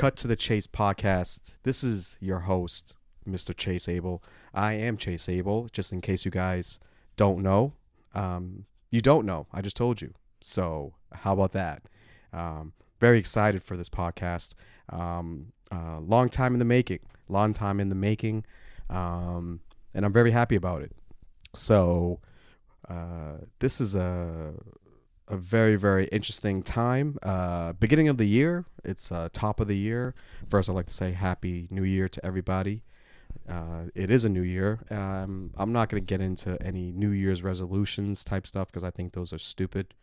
Cut to the Chase podcast. This is your host, Mr. Chase Abel. I am Chase Abel, just in case you guys don't know. Um, you don't know. I just told you. So, how about that? Um, very excited for this podcast. Um, uh, long time in the making. Long time in the making. Um, and I'm very happy about it. So, uh, this is a a very very interesting time. Uh, beginning of the year. It's uh, top of the year. First, I'd like to say Happy New Year to everybody. Uh, it is a new year. Um, I'm not going to get into any New Year's resolutions type stuff because I think those are stupid.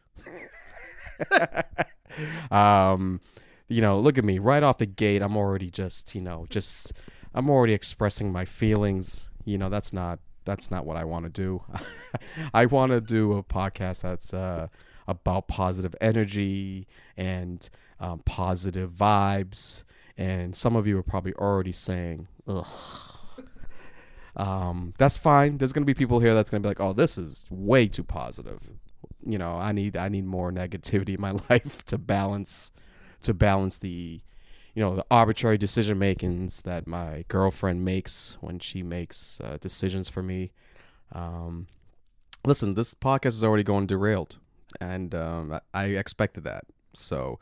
um, you know, look at me right off the gate. I'm already just, you know, just I'm already expressing my feelings. You know, that's not that's not what I want to do. I want to do a podcast that's uh, about positive energy and um, positive vibes. And some of you are probably already saying, "Ugh." Um, that's fine. There's gonna be people here that's gonna be like, "Oh, this is way too positive." You know, I need I need more negativity in my life to balance to balance the you know the arbitrary decision makings that my girlfriend makes when she makes uh, decisions for me. Um, listen, this podcast is already going derailed, and um, I, I expected that. So,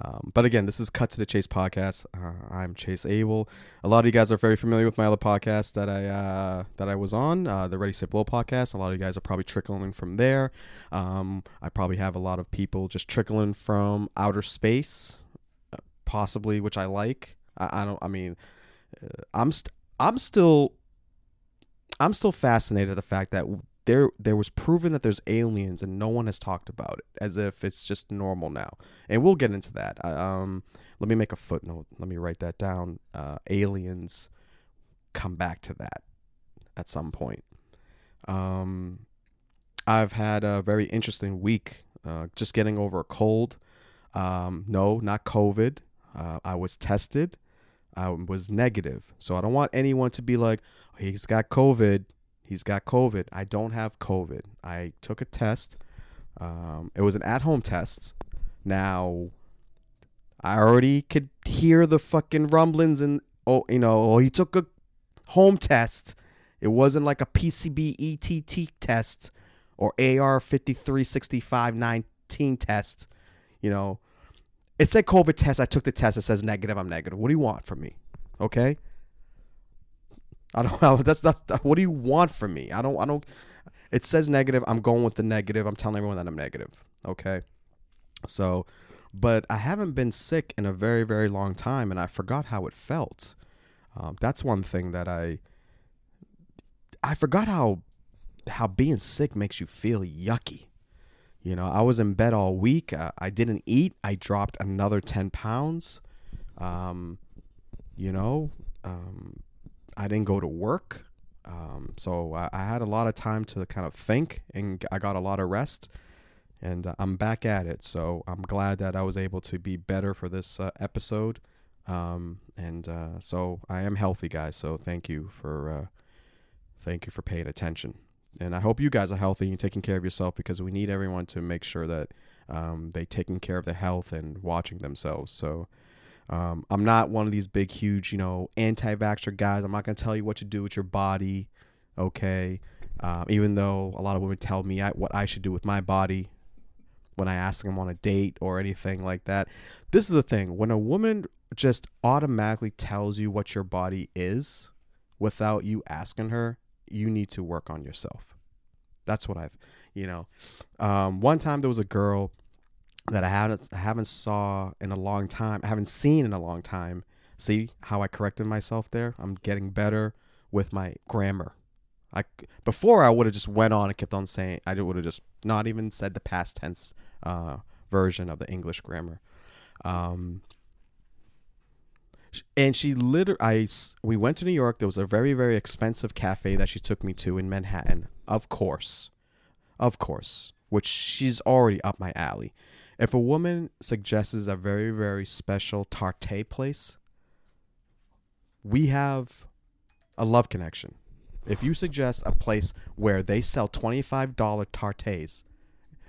um, but again, this is Cut to the Chase podcast. Uh, I'm Chase Abel. A lot of you guys are very familiar with my other podcast that I uh, that I was on, uh, the Ready Set Blow podcast. A lot of you guys are probably trickling from there. Um, I probably have a lot of people just trickling from outer space, possibly, which I like. I, I don't. I mean, uh, I'm st- I'm still I'm still fascinated at the fact that there there was proven that there's aliens and no one has talked about it as if it's just normal now. And we'll get into that. Um, let me make a footnote. Let me write that down. Uh, aliens come back to that at some point. Um, I've had a very interesting week. Uh, just getting over a cold. Um, no, not COVID. Uh, I was tested. I was negative. So I don't want anyone to be like, oh, he's got COVID. He's got COVID. I don't have COVID. I took a test. Um, it was an at home test. Now, I already could hear the fucking rumblings and, oh, you know, oh, he took a home test. It wasn't like a PCB ETT test or AR 536519 test. You know, it said COVID test. I took the test. It says negative. I'm negative. What do you want from me? Okay. I don't know. That's that's what do you want from me? I don't I don't it says negative. I'm going with the negative. I'm telling everyone that I'm negative. Okay. So, but I haven't been sick in a very very long time and I forgot how it felt. Um, that's one thing that I I forgot how how being sick makes you feel yucky. You know, I was in bed all week. Uh, I didn't eat. I dropped another 10 pounds. Um, you know, um, I didn't go to work. Um, so I, I had a lot of time to kind of think and I got a lot of rest and uh, I'm back at it. So I'm glad that I was able to be better for this uh, episode. Um, and uh, so I am healthy, guys. So thank you for uh, thank you for paying attention. And I hope you guys are healthy and taking care of yourself because we need everyone to make sure that um, they taking care of their health and watching themselves. So um, I'm not one of these big, huge, you know, anti-vaxxer guys. I'm not going to tell you what to do with your body, okay? Um, even though a lot of women tell me I, what I should do with my body when I ask them on a date or anything like that. This is the thing: when a woman just automatically tells you what your body is without you asking her, you need to work on yourself. That's what I've, you know. Um, one time there was a girl that I haven't I haven't saw in a long time. I haven't seen in a long time. See how I corrected myself there? I'm getting better with my grammar. I before I would have just went on and kept on saying I would have just not even said the past tense uh, version of the English grammar. Um, and she literally, I we went to New York. There was a very very expensive cafe that she took me to in Manhattan. Of course, of course, which she's already up my alley. If a woman suggests a very very special tarte place, we have a love connection. If you suggest a place where they sell $25 tartes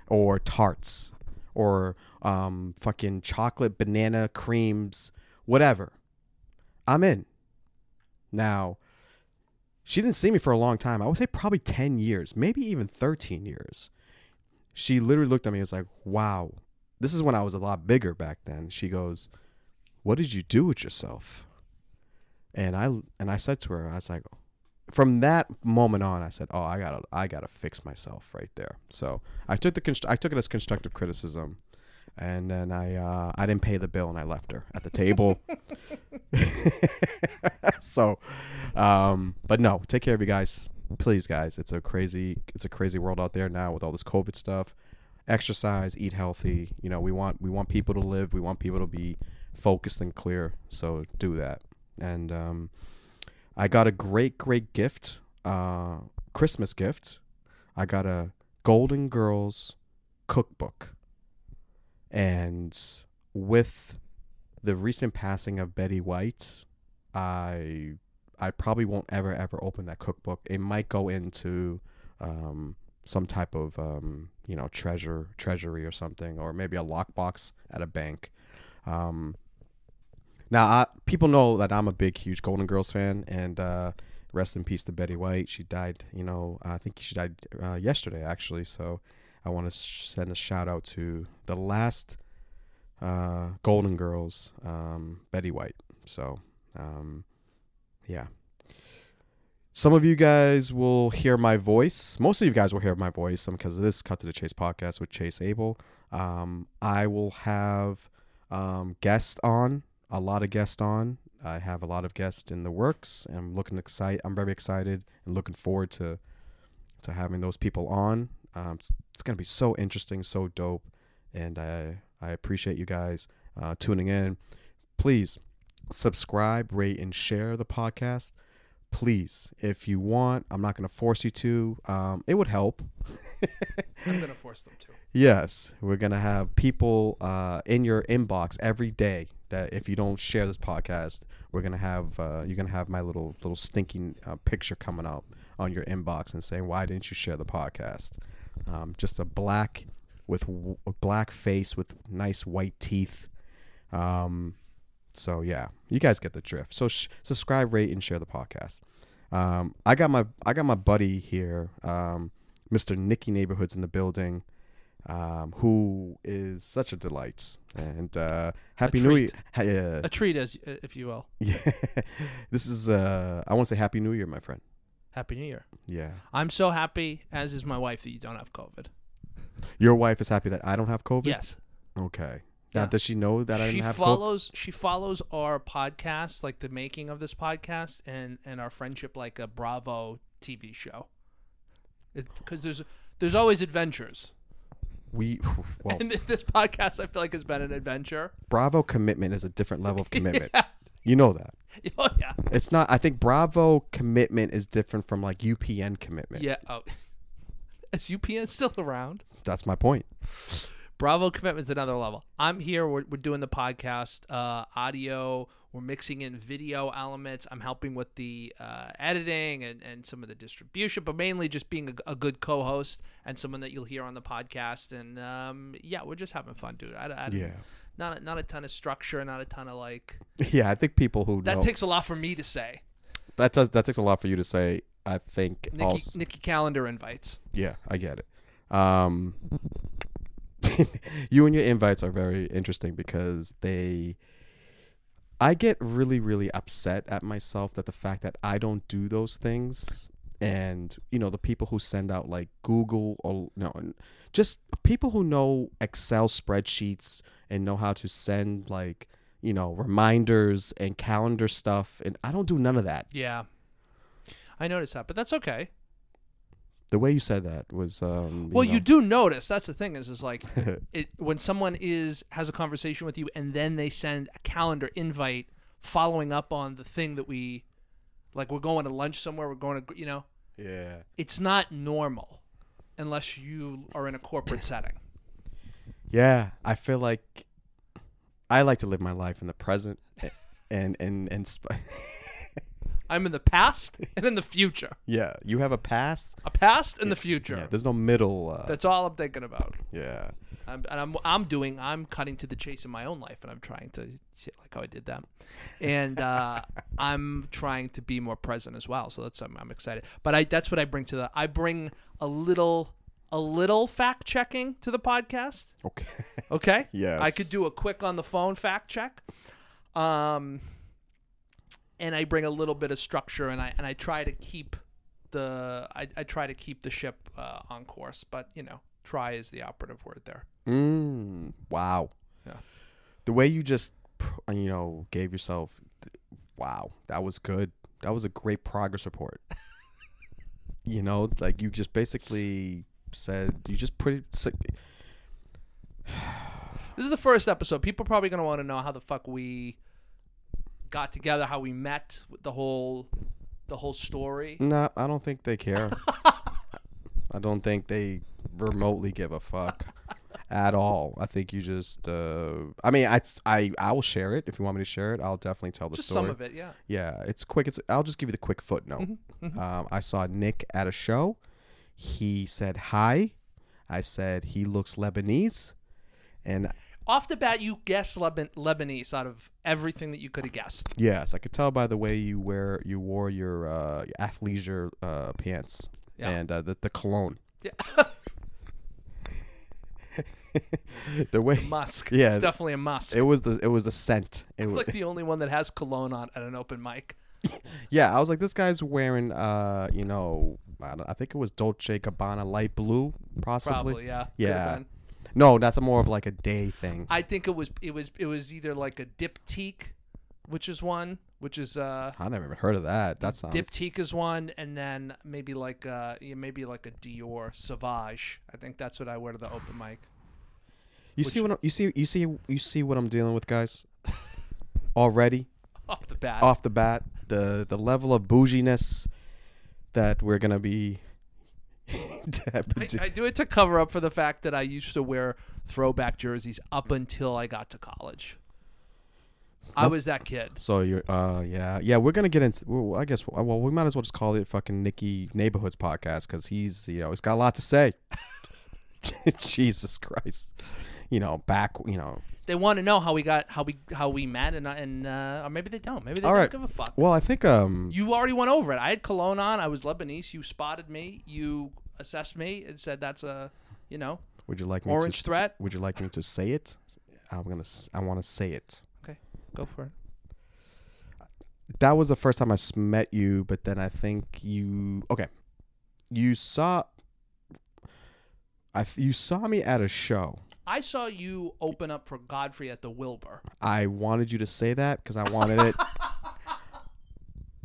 or tarts or um, fucking chocolate banana creams, whatever. I'm in. Now, she didn't see me for a long time. I would say probably 10 years, maybe even 13 years. She literally looked at me and was like, wow. This is when I was a lot bigger back then. She goes, What did you do with yourself? And I and I said to her, I was like, from that moment on, I said, "Oh, I gotta, I gotta fix myself right there." So I took the, const- I took it as constructive criticism, and then I, uh, I didn't pay the bill and I left her at the table. so, um, but no, take care of you guys, please, guys. It's a crazy, it's a crazy world out there now with all this COVID stuff. Exercise, eat healthy. You know, we want, we want people to live. We want people to be focused and clear. So do that. And um, I got a great, great gift, uh, Christmas gift. I got a Golden Girls cookbook. And with the recent passing of Betty White, I I probably won't ever ever open that cookbook. It might go into um, some type of um, you know treasure treasury or something, or maybe a lockbox at a bank. Um, now, I, people know that I'm a big, huge Golden Girls fan, and uh, rest in peace to Betty White. She died, you know, I think she died uh, yesterday, actually. So I want to sh- send a shout out to the last uh, Golden Girls, um, Betty White. So, um, yeah. Some of you guys will hear my voice. Most of you guys will hear my voice because of this Cut to the Chase podcast with Chase Abel. Um, I will have um, guests on a lot of guests on. I have a lot of guests in the works. I'm looking excited. I'm very excited and looking forward to to having those people on. Um, it's, it's gonna be so interesting, so dope, and I I appreciate you guys uh, tuning in. Please subscribe, rate, and share the podcast. Please, if you want, I'm not gonna force you to. Um, it would help. I'm gonna force them to. Yes, we're gonna have people uh, in your inbox every day that if you don't share this podcast, we're gonna have uh, you're gonna have my little little stinking uh, picture coming up on your inbox and saying why didn't you share the podcast? Um, just a black with w- a black face with nice white teeth. Um, so yeah, you guys get the drift. So sh- subscribe, rate, and share the podcast. Um, I got my I got my buddy here, um, Mr. Nicky Neighborhoods in the building um, who is such a delight. And uh, happy New Year! Ha- a treat, as if you will. Yeah, this is. Uh, I want to say Happy New Year, my friend. Happy New Year. Yeah. I'm so happy, as is my wife, that you don't have COVID. Your wife is happy that I don't have COVID. Yes. Okay. Now, yeah. does she know that I she have follows, COVID? She follows our podcast, like the making of this podcast, and and our friendship, like a Bravo TV show. Because there's there's always adventures we well and this podcast I feel like has been an adventure. Bravo commitment is a different level of commitment. yeah. You know that. Oh yeah. It's not I think Bravo commitment is different from like UPN commitment. Yeah. Oh. Is UPN still around? That's my point. Bravo commitment's another level. I'm here. We're, we're doing the podcast, uh, audio. We're mixing in video elements. I'm helping with the uh, editing and, and some of the distribution, but mainly just being a, a good co-host and someone that you'll hear on the podcast. And um, yeah, we're just having fun, dude. I, I, yeah. Not a, not a ton of structure, not a ton of like. Yeah, I think people who that know, takes a lot for me to say. That does that takes a lot for you to say. I think Nicky, also, Nicky calendar invites. Yeah, I get it. Um, you and your invites are very interesting because they I get really really upset at myself that the fact that I don't do those things and you know the people who send out like Google or no just people who know Excel spreadsheets and know how to send like you know reminders and calendar stuff and I don't do none of that. Yeah. I noticed that, but that's okay the way you said that was um, you well know. you do notice that's the thing is is like it when someone is has a conversation with you and then they send a calendar invite following up on the thing that we like we're going to lunch somewhere we're going to you know? Yeah. It's not normal unless you are in a corporate setting. Yeah i feel like i like to live my life in the present and and and sp- I'm in the past and in the future. Yeah, you have a past. A past and the future. Yeah, there's no middle. Uh, That's all I'm thinking about. yeah. I'm, and I'm I'm doing I'm cutting to the chase in my own life, and I'm trying to shit like how I did that, and uh, I'm trying to be more present as well. So that's I'm, I'm excited. But I that's what I bring to the I bring a little a little fact checking to the podcast. Okay. Okay. Yes. I could do a quick on the phone fact check. Um, and I bring a little bit of structure, and I and I try to keep the I, I try to keep the ship uh, on course. But you know, try is the operative word there. Mm, wow. Yeah. The way you just, you know, gave yourself, wow, that was good. That was a great progress report. you know, like you just basically said, you just pretty. This is the first episode. People are probably gonna want to know how the fuck we got together, how we met, with the whole the whole story. Nah, I don't think they care. I don't think they remotely give a fuck at all. I think you just. Uh, I mean, I I I will share it if you want me to share it. I'll definitely tell the Just story. some of it, yeah. Yeah, it's quick. It's I'll just give you the quick footnote. Mm-hmm, Um, I saw Nick at a show. He said hi. I said he looks Lebanese, and Off the bat, you guessed Leban- Lebanese out of everything that you could have guessed. yes, I could tell by the way you wear you wore your uh, athleisure uh, pants Yeah. and uh, the the cologne. Yeah. the way Musk. Yeah. It's definitely a Musk. it was the it was the scent. It was, like the only one that has cologne on at an open mic. yeah, I was like, this guy's wearing uh, you know, I, don't, I think it was Dolce Gabbana light blue, possibly. Probably, yeah. Yeah. No, that's a more of like a day thing. I think it was it was it was either like a diptyque, which is one, which is uh I never even heard of that. That sounds. diptyque is one, and then maybe like uh yeah, maybe like a Dior Sauvage. I think that's what I wear to the open mic. you see what I'm- you see you see you see what I'm dealing with, guys. Already Off the bat. off the bat, the the level of bouginess that we're gonna be. I, I do it to cover up for the fact that I used to wear throwback jerseys up until I got to college. I was that kid. so you're uh yeah yeah we're gonna get into well, I guess well we might as well just call it fucking Nicky Neighborhoods podcast because he's you know he's got a lot to say. Jesus Christ, you know back you know They want to know how we got how we how we met, and and uh, or maybe they don't. Maybe they All don't right. give a fuck. well I think um You already went over it. I had cologne on. I was Lebanese. You spotted me. You assessed me and said that's a, you know, would you like me orange to threat. would you like me to say it? I'm gonna I want to say it. Okay, go for it. that was the first time I met you, but then I think you okay. You saw I you saw me at a show. I saw you open up for Godfrey at the Wilbur. I wanted you to say that because I wanted it.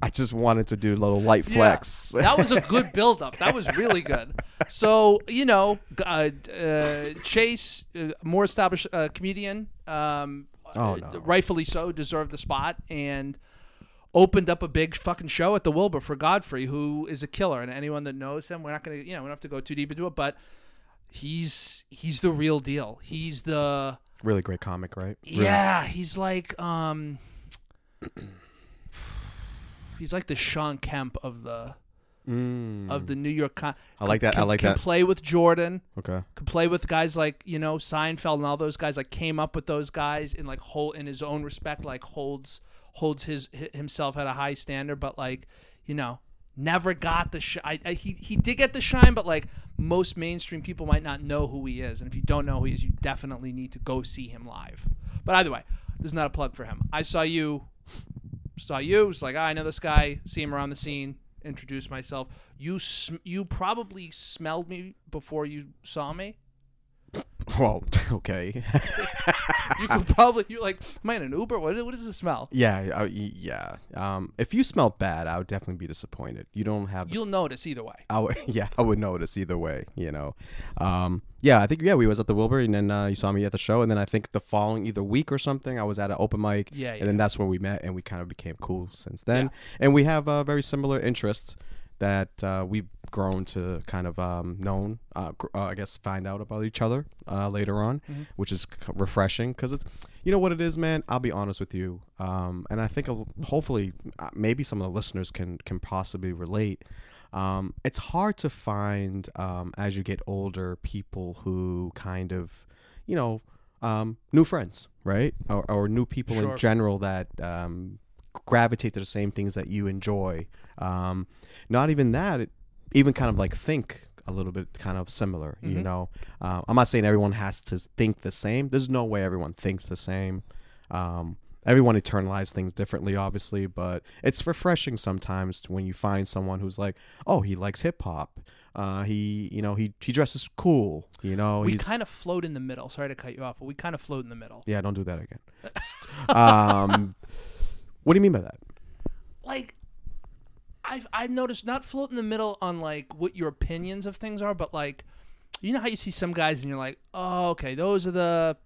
I just wanted to do a little light Yeah. flex. That was a good build-up. That was really good. So you know, uh, uh, Chase, uh, more established uh, comedian, um, Oh, uh, no. rightfully so, deserved the spot and opened up a big fucking show at the Wilbur for Godfrey, who is a killer. And anyone that knows him, we're not gonna, you know, we don't have to go too deep into it, but he's he's the real deal. He's the really great comic, right? Really. yeah, he's like um he's like the Shawn Kemp of the Mm. of the New York Con- I like that. I like can that. Can play with Jordan, Okay. could play with guys like, you know, Seinfeld and all those guys like came up with those guys in like hold in his own respect like holds holds his himself at a high standard but like, you know, never got the sh- I, I, he he did get the shine but like most mainstream people might not know who he is and if you don't know who he is you definitely need to go see him live but either way this is not a plug for him i saw you saw you was like ah, i know this guy see him around the scene introduce myself you sm- you probably smelled me before you saw me Well, okay. you could probably you're like am i in an uber what, what does it smell yeah, I, yeah. Um, if you smell bad, I would definitely be disappointed. You don't have you'll notice either way I would, yeah, I would notice either way, you know. Um, yeah, I think yeah, we was at the Wilbur, and then uh, you saw me at the show, and then I think the following either week or something, I was at an open mic, Yeah, and then that's when we met, and we kind of became cool since then, and we have uh, very similar interests. That uh, we've grown to kind of um, known, uh, gr- uh, I guess, find out about each other uh, later on, Mhm. which is c- refreshing because it's, you know what it is, man. I'll be honest with you, um, and I think hopefully uh, maybe some of the listeners can can possibly relate. Um, it's hard to find um, as you get older people who kind of, you know, um, new friends, right, or, or new people Sure. in general that um, gravitate to the same things that you enjoy. Um, not even that, it, even kind of like think a little bit kind of similar. You Mhm. know, uh, I'm not saying everyone has to think the same. There's no way everyone thinks the same. Um, everyone internalizes things differently, obviously, but it's refreshing sometimes when you find someone who's like, oh, he likes hip hop. Uh, he, you know, he he dresses cool. You know, we kind of float in the middle. Sorry to cut you off, but we kind of float in the middle. yeah. Don't do that again. um, what do you mean by that? like I've I've noticed not float in the middle on like what your opinions of things are, but like you know how you see some guys and you're like, oh okay, those are the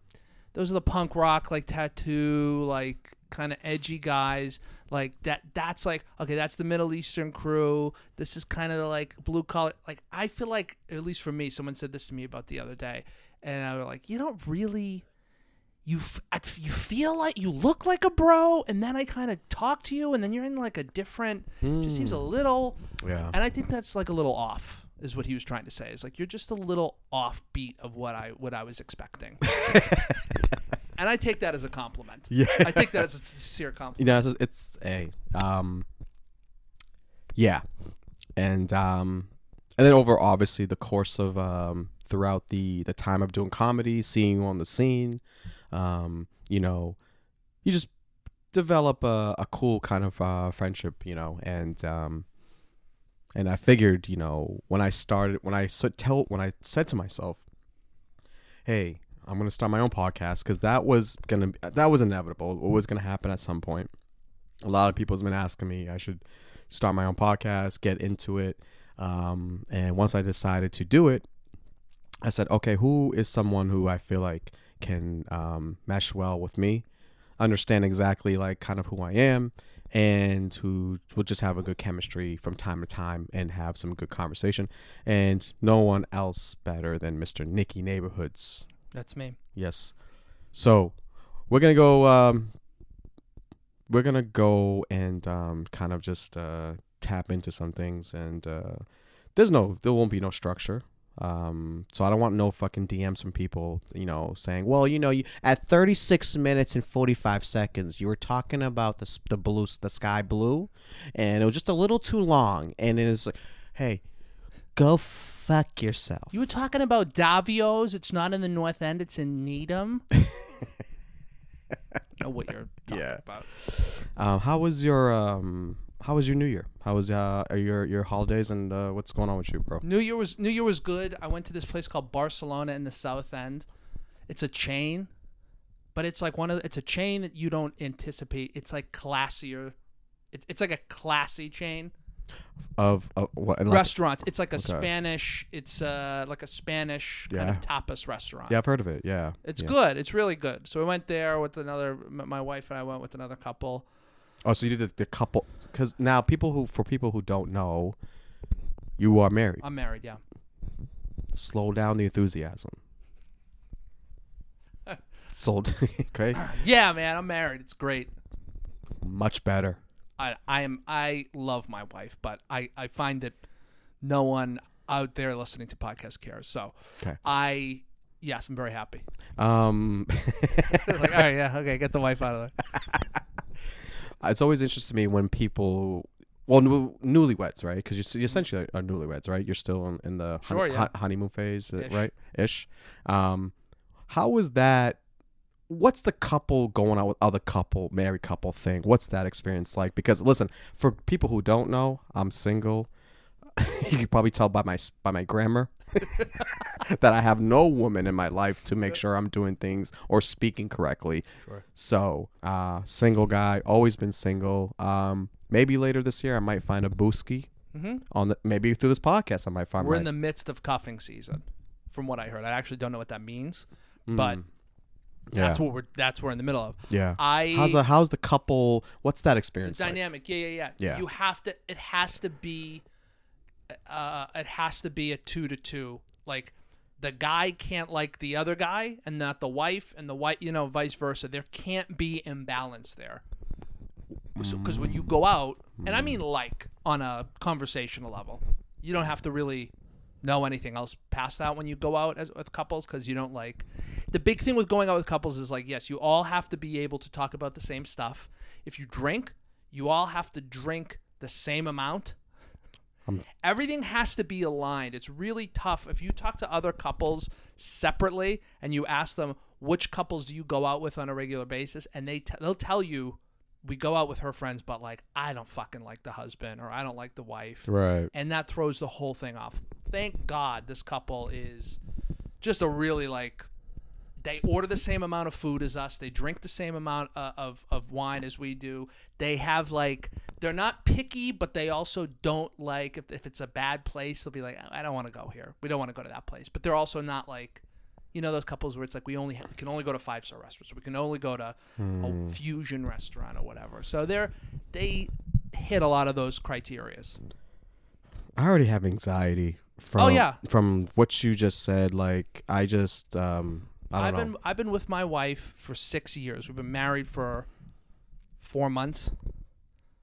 those are the punk rock like tattoo like kind of edgy guys like that that's like okay that's the middle eastern crew this is kind of like blue collar like i feel like at least for me someone said this to me about the other day and i was like you don't really you f- you feel like you look like a bro and then i kind of talk to you and then you're in like a different it just seems a little Yeah. and i think that's like a little off is what he was trying to say. Is like you're just a little offbeat of what i what i was expecting. And i take that as a compliment. Yeah. i take that as a sincere compliment. You know, it's, it's a um, yeah, and um, and then over obviously the course of um throughout the the time of doing comedy, seeing you on the scene, um, you know, you just develop a, a cool kind of uh, friendship, you know, and um, and I figured, you know, when I started, when I so tell, when I said to myself, hey, I'm gonna start my own podcast because that was gonna that was inevitable. It was gonna happen at some point. A lot of people's been asking me I should start my own podcast, get into it. Um, and once I decided to do it, I said, okay, who is someone who I feel like can um, mesh well with me, understand exactly like kind of who I am, and who will just have a good chemistry from time to time and have some good conversation. And no one else better than Mr. Nicky Neighborhoods. that's me Yes. So we're gonna go. Um, we're gonna go and um, kind of just uh, tap into some things, and uh, there's no, there won't be no structure. Um, so I don't want no fucking DMs from people, you know, saying, "Well, you know, you at 36 minutes and 45 seconds, you were talking about the the blue, the sky blue, and it was just a little too long." And it is like, "Hey, go fuck yourself." you were talking about davio's it's not in the north end it's in needham know what you're talking Yeah. about Um, how was your um how was your New Year? How was uh your your holidays and uh, what's going on with you, bro? New Year was New Year was good. I went to this place called Barcelona in the South End. It's a chain, but it's like one of it's a chain that you don't anticipate. It's like classier. It's it's like a classy chain. Of uh, what? like- Restaurants. It's like a Okay. Spanish. It's uh like a Spanish kind Yeah. of tapas restaurant. yeah, I've heard of it. Yeah, It's yeah. good. It's really good. So we went there with another. My wife and I went with another couple. Oh, so you did the, the couple? Because now people who for people who don't know, you are married. I'm married. Yeah. Slow down the enthusiasm. Sold. okay, Yeah, man. I'm married. It's great. much better. I I am I love my wife, but I I find that no one out there listening to podcast cares. So Okay. I yes, I'm very happy. Um, like, all right, yeah, okay, get the wife out of there. It's always interesting to me when people well new, newlyweds right? Because you essentially are newlyweds right? You're still in, in the Sure, honey- yeah. hon- honeymoon phase uh, Ish. right? Ish. Um how was that what's the couple going out with other couple married couple thing? What's that experience like? Because listen for people who don't know i'm single. You can probably tell by my by my grammar that i have no woman in my life to make sure i'm doing things or speaking correctly Sure. so, uh, single guy, always been single. Um, maybe later this year I might find a booski hmm on the maybe through this podcast I might find. We're my, in the midst of cuffing season, from what I heard. I actually don't know what that means, but Mm, yeah, that's what we're that's what we're in the middle of. yeah. I how's the how's the couple? What's that the experience? like? dynamic. Yeah, yeah, yeah. Yeah. You have to. It has to be uh, it has to be a two to two. Like the guy can't like the other guy, and not the wife, and the wife, you know, vice versa. There can't be imbalance there. Because when you go out, and I mean like on a conversational level, you don't have to really know anything else past that when you go out as with couples because you don't like the big thing with going out with couples is like yes you all have to be able to talk about the same stuff if you drink you all have to drink the same amount Um, everything has to be aligned it's really tough if you talk to other couples separately and you ask them which couples do you go out with on a regular basis and they t- they'll tell you we go out with her friends but like i don't fucking like the husband or i don't like the wife Right. and that throws the whole thing off. Thank God this couple is just a really like they order the same amount of food as us. They drink the same amount uh, of of wine as we do. They have like they're not picky, but they also don't like if if it's a bad place, they'll be like I don't want to go here. We don't want to go to that place. But they're also not like you know those couples where it's like we only ha- we can only go to five star restaurants. We can only go to a fusion restaurant or whatever. So they're they hit a lot of those criterias. I already have anxiety from Oh, yeah. from what you just said. Like I just um I know. been I've been with my wife for six years. We've been married for four months.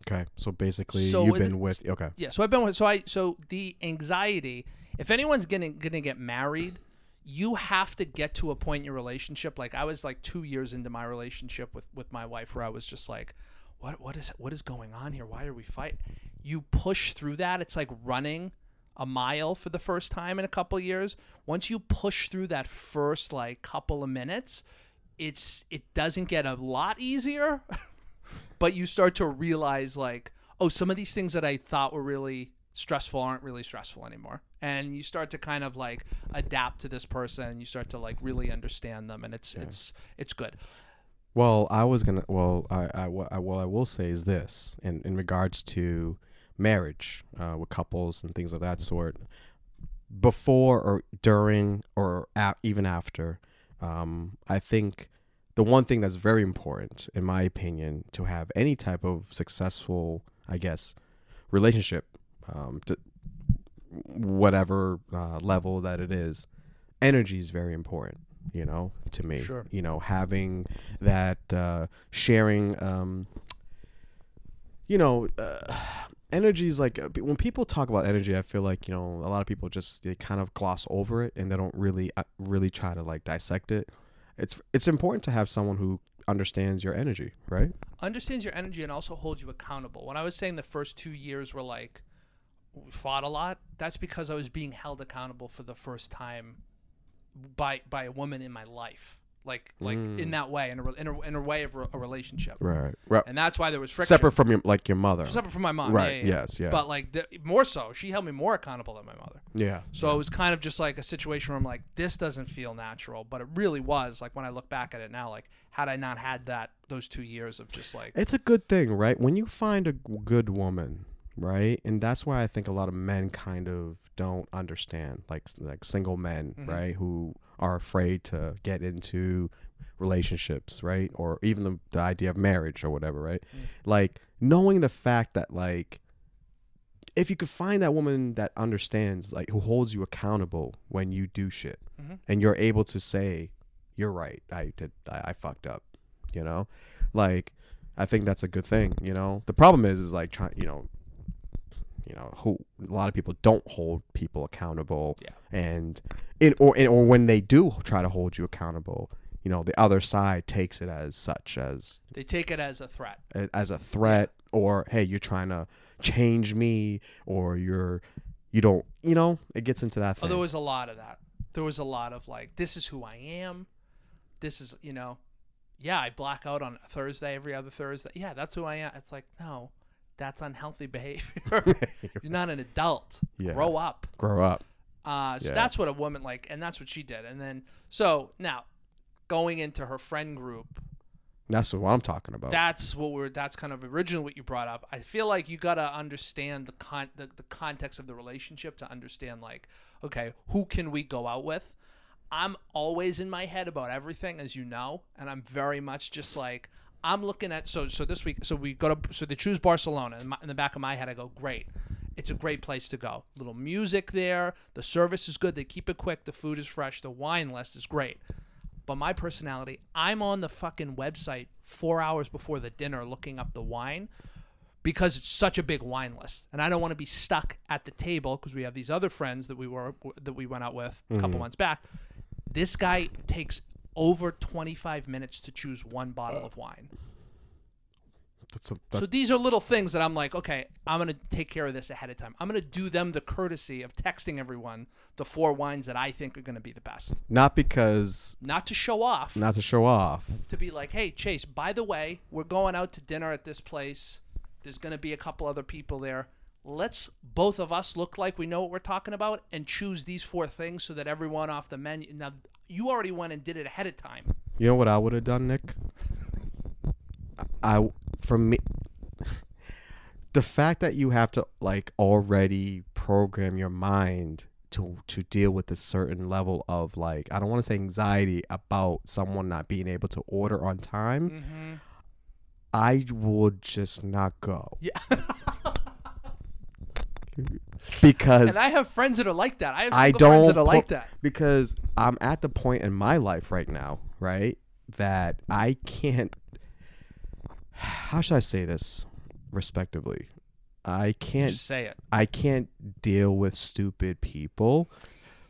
okay, so basically So you've been with okay. Yeah, so I've been with so I so the anxiety. If anyone's gonna gonna get married, you have to get to a point in your relationship. Like I was like two years into my relationship with with my wife, where I was just like, what what is what is going on here? Why are we fighting? You push through that. It's like running a mile for the first time in a couple years. Once you push through that first like couple of minutes, it's it doesn't get a lot easier, but you start to realize like, oh, some of these things that I thought were really stressful aren't really stressful anymore. And you start to kind of like adapt to this person you start to like really understand them and it's it's it's good. Well, I was gonna. Well, I, I, I, what I will say is this, in in regards to marriage uh, with couples and things of that sort, before or during or a- even after, um, I think the one thing that's very important, in my opinion, to have any type of successful, I guess, relationship, um, to whatever uh, level that it is, energy is very important. You know, to me, Sure. you know, having that uh, sharing, um, you know, uh, energy is like uh, when people talk about energy. I feel like you know a lot of people just they kind of gloss over it and they don't really uh, really try to like dissect it. It's it's important to have someone who understands your energy, right? Understands your energy and also holds you accountable. When I was saying the first two years were like we fought a lot, that's because I was being held accountable for the first time by by a woman in my life. Like like in mm. that way, in a, in a, in a way of re- a relationship. Right. Right. And that's why there was friction. Separate from your like your mother. separate from my mom. Right, Yeah, yeah, yeah. yes, yeah. But like the, more so, she held me more accountable than my mother. yeah. So it was kind of just like a situation where I'm like, this doesn't feel natural, but it really was. Like when I look back at it now, like had I not had that those two years of just like It's a good thing, right? When you find a good woman, right? And that's why I think a lot of men kind of don't understand, like like single men, Mm-hmm. right, who are afraid to get into relationships, right? Or even the, the idea of marriage or whatever, right? Mm. Like knowing the fact that like if you could find that woman that understands, like who holds you accountable when you do shit, Mhm. and you're able to say, "You're right, I did, I, I fucked up," you know, like I think that's a good thing. You know, the problem is, is like trying, you know, you know, who a lot of people don't hold people accountable, Yeah. and in or in, or when they do try to hold you accountable, you know, the other side takes it as such as they take it as a threat. a- as a threat or hey you're trying to change me or you're you don't you know it gets into that Oh, there was a lot of that. There was a lot of like, this is who I am. This is you know, yeah, I black out on Thursday every other Thursday. Yeah, that's who I am. It's like no, that's unhealthy behavior. You're not an adult. Yeah. Grow up. grow up Uh, so Yeah. that's what a woman like, and that's what she did. And then so now, going into her friend group, that's what i'm talking about that's what we're. That's kind of originally what you brought up. I feel like you gotta understand the con the, the context of the relationship to understand like, okay, who can we go out with? I'm always in my head about everything, as you know, and I'm very much just like I'm looking at. So so this week, so we go to so they choose Barcelona. In, my, in the back of my head, I go great. it's a great place to go. Little music there. The service is good. They keep it quick. The food is fresh. The wine list is great. But my personality, I'm on the fucking website four hours before the dinner looking up the wine because it's such a big wine list, and I don't want to be stuck at the table because we have these other friends that we were that we went out with a couple mm-hmm. months back. This guy takes over 25 minutes to choose one bottle of wine. That's a, So these are little things that I'm like, okay, I'm gonna take care of this ahead of time. I'm gonna do them the courtesy of texting everyone the four wines that I think are gonna be the best, not because not to show off, not to show off. to be like, hey, Chase, by the way, we're going out to dinner at this place. There's gonna be a couple other people there. Let's both of us look like we know what we're talking about and choose these four things so that everyone off the menu. Now, you already went and did it ahead of time. You know what I would have done, Nick? I for me the fact that you have to like already program your mind to to deal with a certain level of like I don't want to say anxiety about someone not being able to order on time. Mm-hmm. I would just not go Yeah. because And I have friends that are like that. I have I friends don't that are like that. because I'm at the point in my life right now, right, that I can't. How should I say this respectively? I can't. Just say it. I can't deal with stupid people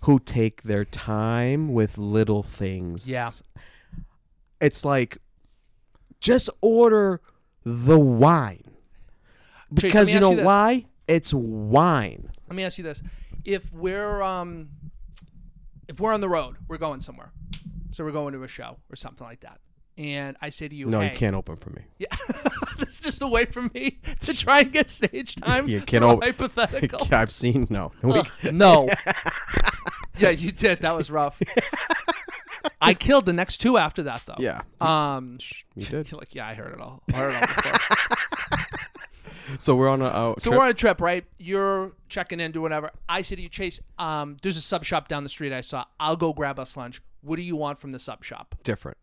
who take their time with little things. Yeah. It's like just order the wine. Because me you know you why? It's wine. Let me ask you this: If we're um, if we're on the road, we're going somewhere, so we're going to a show or something like that, and I say to you, No, hey, you can't open for me. Yeah, that's just a way for me to try and get stage time. You can't a op- hypothetical. I've seen no. Ugh, no. yeah, you did. That was rough. I killed the next two after that, though. Yeah. Um. You did. Like, yeah, I heard it all. I heard it all before. So we're on a uh, So trip. we're on a trip, right? You're checking in, doing whatever. I say to you, Chase, um, there's a sub shop down the street I saw. I'll go grab us lunch. What do you want from the sub shop? different,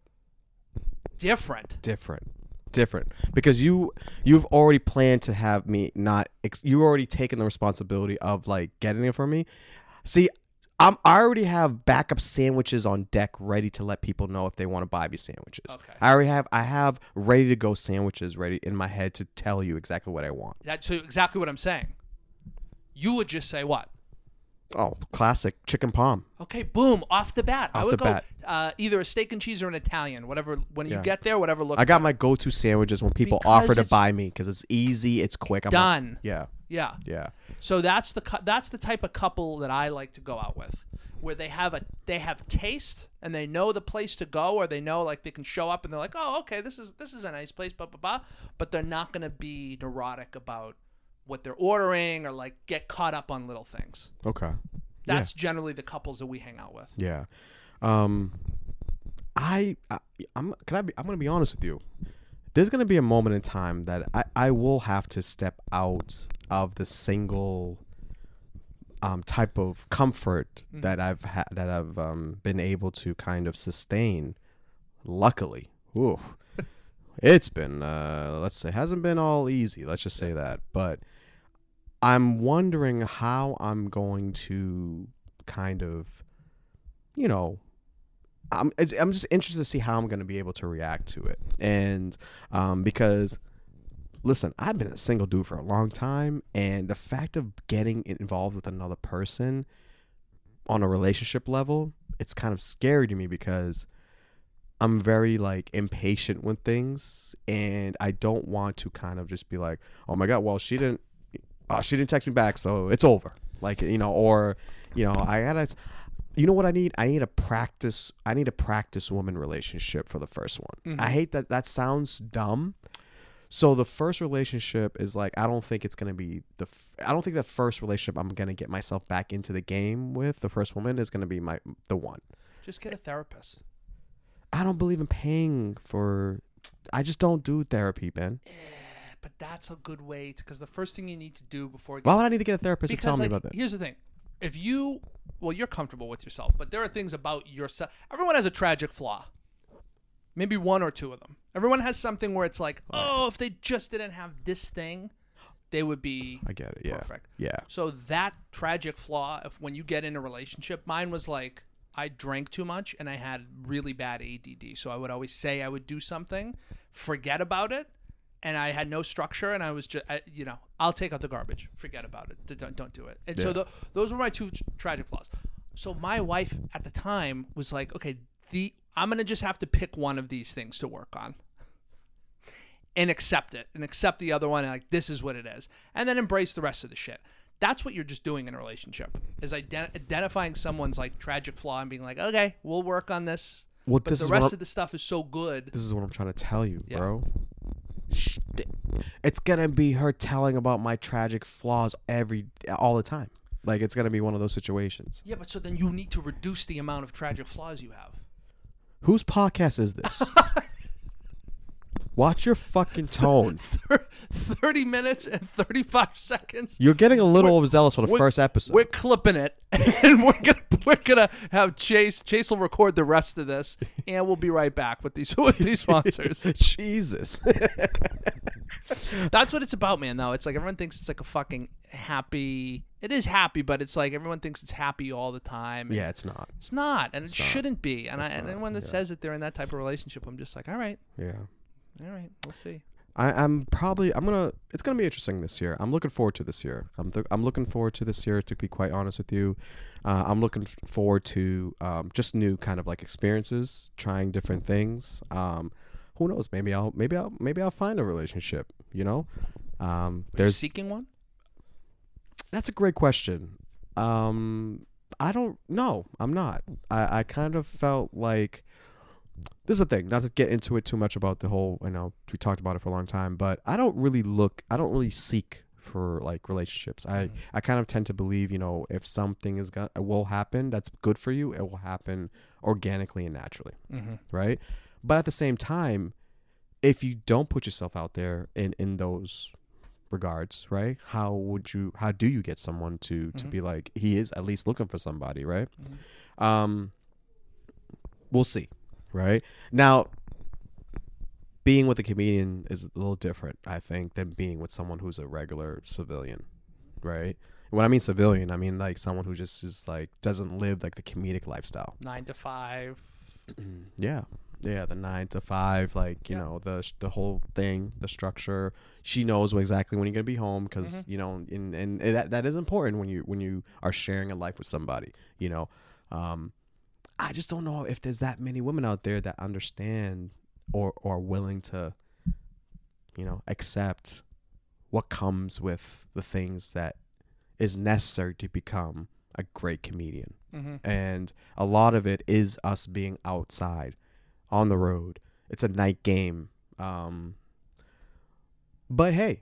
Different. different, different. Because you you've already planned to have me not. Ex- you already taken the responsibility of like getting it for me. See, I'm I already have backup sandwiches on deck ready to let people know if they want to buy me sandwiches. Okay. I already have I have ready to go sandwiches ready in my head to tell you exactly what I want. That's exactly what I'm saying. You would just say what? Oh, classic chicken palm. Okay, boom, off the bat. I Off would the go bat. Uh, either a steak and cheese or an Italian, whatever. When you Yeah. get there, whatever looks. I got better. my go-to sandwiches when people Because offer to buy me because it's easy, it's quick. I'm like, done. yeah, Yeah. yeah. So that's the that's the type of couple that I like to go out with, where they have a they have taste and they know the place to go, or they know like they can show up and they're like, oh, okay, this is this is a nice place, blah blah blah. But they're not gonna be neurotic about what they're ordering or like get caught up on little things. Okay. That's generally the couples that we hang out with. Yeah. Um I, I I'm can I be I'm going to be honest with you. There's going to be a moment in time that I I will have to step out of the single um type of comfort that I've had that I've um been able to kind of sustain luckily. Ooh. it's been uh let's say hasn't been all easy, let's just say that. But I'm wondering how I'm going to kind of, you know, I'm I'm just interested to see how I'm going to be able to react to it, and um, because listen, I've been a single dude for a long time, and the fact of getting involved with another person on a relationship level, it's kind of scary to me because I'm very like impatient with things, and I don't want to kind of just be like, oh my god, well she didn't uh, she didn't text me back, so it's over. Like you know, or you know, I gotta. You know what I need? I need a practice. I need a practice woman relationship for the first one. I hate that. That sounds dumb. So the first relationship is like I don't think it's gonna be the. f- I don't think the first relationship I'm gonna get myself back into the game with the first woman is gonna be my the one. Just get a therapist. I don't believe in paying for. I just don't do therapy, Ben. But that's a good way to because the first thing you need to do before Why would I need to get a therapist to tell me about that? here's the thing if you well you're comfortable with yourself but there are things about yourself everyone has a tragic flaw maybe one or two of them everyone has something where it's like oh if they just didn't have this thing they would be I get it. Yeah. perfect. Yeah. So that tragic flaw, if when you get in a relationship, mine was like I drank too much and I had really bad ADD. So I would always say I would do something, forget about it, and I had no structure, and I was just, I, you know, I'll take out the garbage, forget about it, don't don't do it. And so Yeah. the, those were my two tragic flaws. So my wife at the time was like, okay, the I'm gonna just have to pick one of these things to work on and accept it and accept the other one and like this is what it is and then embrace the rest of the shit that's what you're just doing in a relationship is ident- identifying someone's like tragic flaw and being like okay we'll work on this Well, but this the rest of the stuff is so good This is what I'm trying to tell you, Yeah. bro. It's gonna be her telling about my tragic flaws every all the time. Like it's gonna be one of those situations. yeah but so then you need to reduce the amount of tragic flaws you have Whose podcast is this? Watch your fucking tone. 30 minutes and 35 seconds You're getting a little overzealous for the we're- first episode. we're clipping it and we're gonna we're gonna have chase chase will record the rest of this and we'll be right back with these with these sponsors Jesus. That's what it's about, man. Though it's like everyone thinks it's like a fucking happy. It is happy, but it's like everyone thinks it's happy all the time. yeah, it's not. it's not, and it not. shouldn't be. And I, It's and not, anyone that yeah. says that they're in that type of relationship, I'm just like, all right, Yeah. all right, we'll see. I, I'm probably I'm gonna it's gonna be interesting this year. I'm looking forward to this year. I'm th- I'm looking forward to this year to be quite honest with you. Uh, I'm looking f- forward to um, just new kind of like experiences, trying different things. Um, who knows? Maybe I'll maybe I'll maybe I'll find a relationship. You know, um, there's seeking one. That's a great question. Um, I don't know. I'm not. I, I kind of felt like this is the thing. Not to get into it too much about the whole. I know we talked about it for a long time, but I don't really look. I don't really seek for like relationships. I I kind of tend to believe you know if something is gonna will happen that's good for you, it will happen organically and naturally, Mm-hmm. right? But at the same time, if you don't put yourself out there in in those regards, right? How would you how do you get someone to to Mhm. be like he is at least looking for somebody, right? Mhm. Um we'll see, right? Now being with a comedian is a little different, I think, than being with someone who's a regular civilian, right? When I mean civilian, I mean like someone who just is like doesn't live like the comedic lifestyle. Nine to five. Yeah. Yeah, the nine to five, like you Yeah. know the the whole thing, the structure. She knows exactly when you're gonna be home because Mm-hmm. you know, and, and and that that is important when you when you are sharing a life with somebody. You know, um, I just don't know if there's that many women out there that understand or or willing to, you know, accept what comes with the things that is necessary to become a great comedian Mm-hmm. and a lot of it is us being outside on the road it's a night game um but hey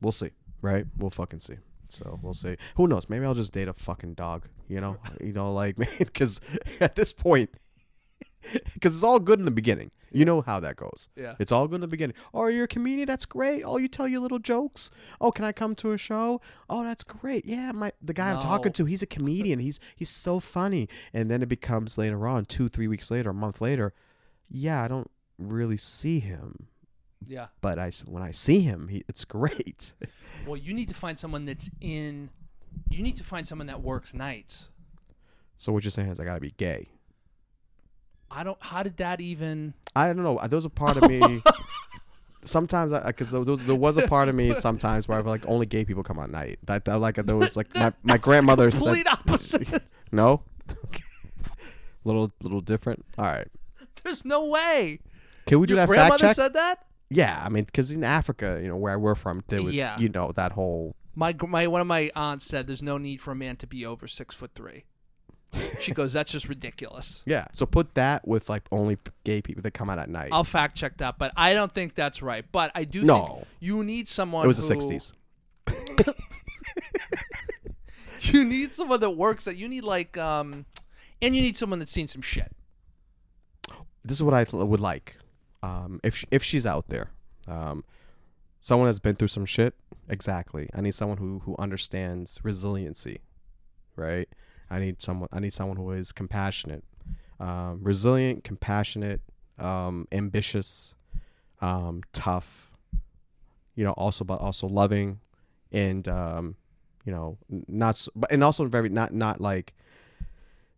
we'll see right we'll fucking see so we'll see who knows maybe i'll just date a fucking dog you know you know like because at this point because it's all good in the beginning you know how that goes Yeah. it's all good in the beginning. Oh, you're a comedian. That's great. Oh, you tell your little jokes. Oh, can I come to a show? Oh, that's great. Yeah, my the guy I'm talking to, he's a comedian. He's he's so funny. And then it becomes later on, two, three weeks later, a month later. Yeah, I don't really see him, Yeah. but I when I see him, he it's great. Well, you need to find someone that's in. You need to find someone that works nights. so what you're saying is I gotta be gay. I don't. How did that even? I don't know. There was a part of me. Sometimes, because there was, there was a part of me sometimes where I feel like only gay people come at night. That, that like there was like my, my grandmother said Complete opposite. No. little little different. All right. There's no way. Can we do Your that fact grandmother check? said that. yeah, I mean, because in Africa, you know, where we're from, there was, Yeah. you know, that whole. My gr- my one of my aunts said there's no need for a man to be over six foot three. She goes, that's just ridiculous. Yeah. So put that with like only p- gay people that come out at night. I'll fact check that, but I don't think that's right. But I do No. think you need someone. it was the who- '60s. You need someone that works. That you need like, um, and you need someone that's seen some shit. This is what I would like. Um, if if she's out there, um, someone that's been through some shit. Exactly. I need someone who who understands resiliency, right? I need someone. I need someone who is compassionate, um, resilient, compassionate, um, ambitious, um, tough. You know, also but also loving. and um, you know, not but and also very not not like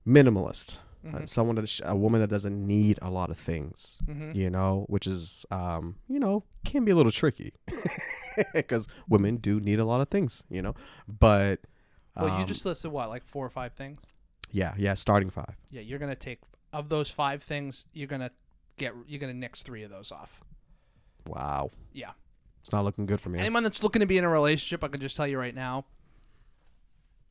minimalist. Uh, Mhm. someone that sh- a woman that doesn't need a lot of things, Mhm. you know, which is um, you know, can be a little tricky because women do need a lot of things, you know, but. Well, you um, just listed what, like four or five things? yeah yeah starting five Yeah, you're gonna take of those five things. You're gonna get. You're gonna nix three of those off. wow Yeah. it's not looking good for me Anyone that's looking to be in a relationship, I can just tell you right now.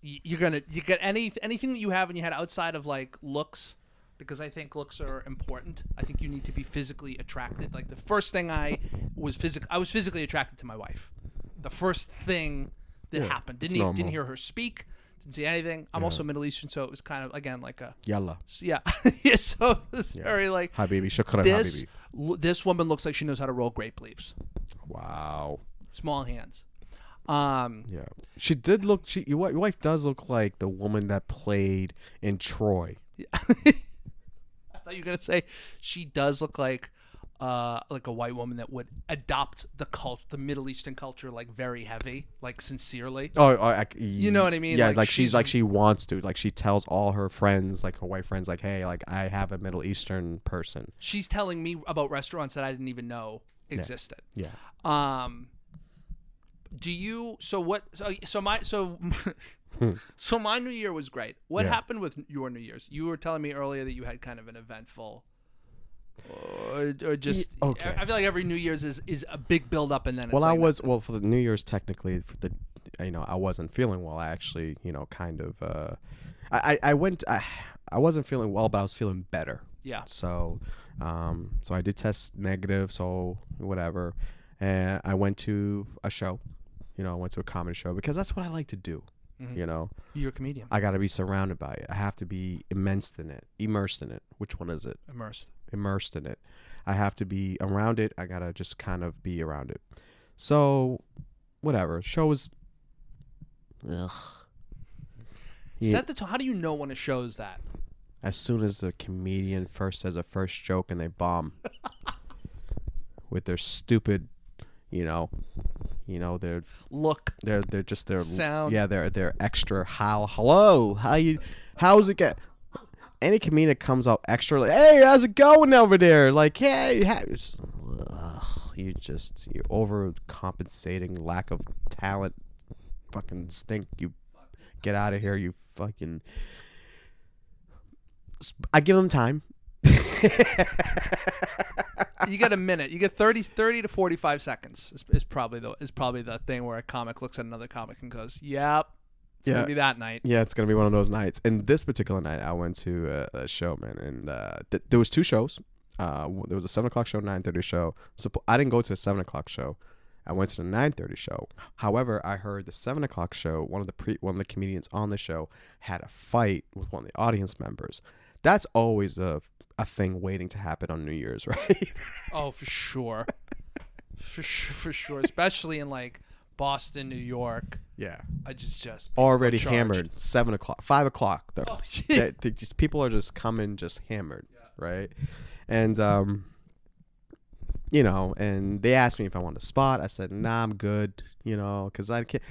You're gonna you get any anything that you have in your head outside of like looks, because I think looks are important. I think you need to be physically attracted. Like the first thing I was physic I was physically attracted to my wife. The first thing that Yeah, happened. Didn't e- normal. didn't hear her speak. Didn't see anything. I'm Yeah. also Middle Eastern, so it was kind of again like a yalla yeah yeah. So it was Yeah. very like habibi shukran this. habibi l- This woman looks like she knows how to roll grape leaves. wow Small hands. Um, yeah. She did look she your wife does look like the woman that played in troy. I thought you were gonna say she does look like uh like a white woman that would adopt the cult the Middle Eastern culture like very heavy, like sincerely. oh, oh I, You know what I mean? yeah Like, like, she's, she's- like she wants to. Like she tells all her friends like her white friends like hey like i have a middle eastern person. She's telling me about restaurants that I didn't even know existed. yeah. Um do you so what so, so my so so my new year was great. What Yeah. happened with your new year's? You were telling me earlier that you had kind of an eventful or, or just okay. I feel like every New Year's is is a big build up and then it's well i like was well for the new year's technically for the you know i wasn't feeling well i actually you know kind of uh i i, I went I, I wasn't feeling well but i was feeling better yeah So, um, so I did test negative. So whatever, and I went to a show. You know, I went to a comedy show because that's what I like to do. Mhm. You know, You're a comedian, I got to be surrounded by it. I have to be immersed in it, immersed in it. Which one is it? immersed. Immersed in it. I have to be around it. I gotta just kind of be around it. So, whatever. Show was. Ugh. Yeah. Set the tone. How do you know when a show is that? as soon as the comedian first says a first joke and they bomb with their stupid you know you know they're Look, they're they're just their Sound. yeah they're they're extra how hello how you how's it get any comedian comes out extra like hey how's it going over there like hey how, it's- ugh, you just you overcompensating lack of talent fucking stink you get out of here you fucking I give them time. You get a minute. You get 30, 30 to forty five seconds. Is, is probably the is probably the thing where a comic looks at another comic and goes, "Yep, it's Yeah. gonna be that night." Yeah, it's gonna be one of those nights. And this particular night, I went to a, a show, man, and uh, th- there was two shows. Uh, there was a seven o'clock show, nine thirty show. So I didn't go to the seven o'clock show. I went to the nine thirty show. However, I heard the seven o'clock show. One of the pre- one of the comedians on the show had a fight with one of the audience members. That's always a a thing waiting to happen on New Year's, right? Oh, for sure, for sure, for sure. Especially in like Boston, New York. yeah. I just just Already charged. hammered. Seven o'clock, five o'clock. The Oh, shit. they, they just, people are just coming just hammered, right? And um, you know, and they asked me if I wanted a spot. I said, "Nah, I'm good," you know, because I can't.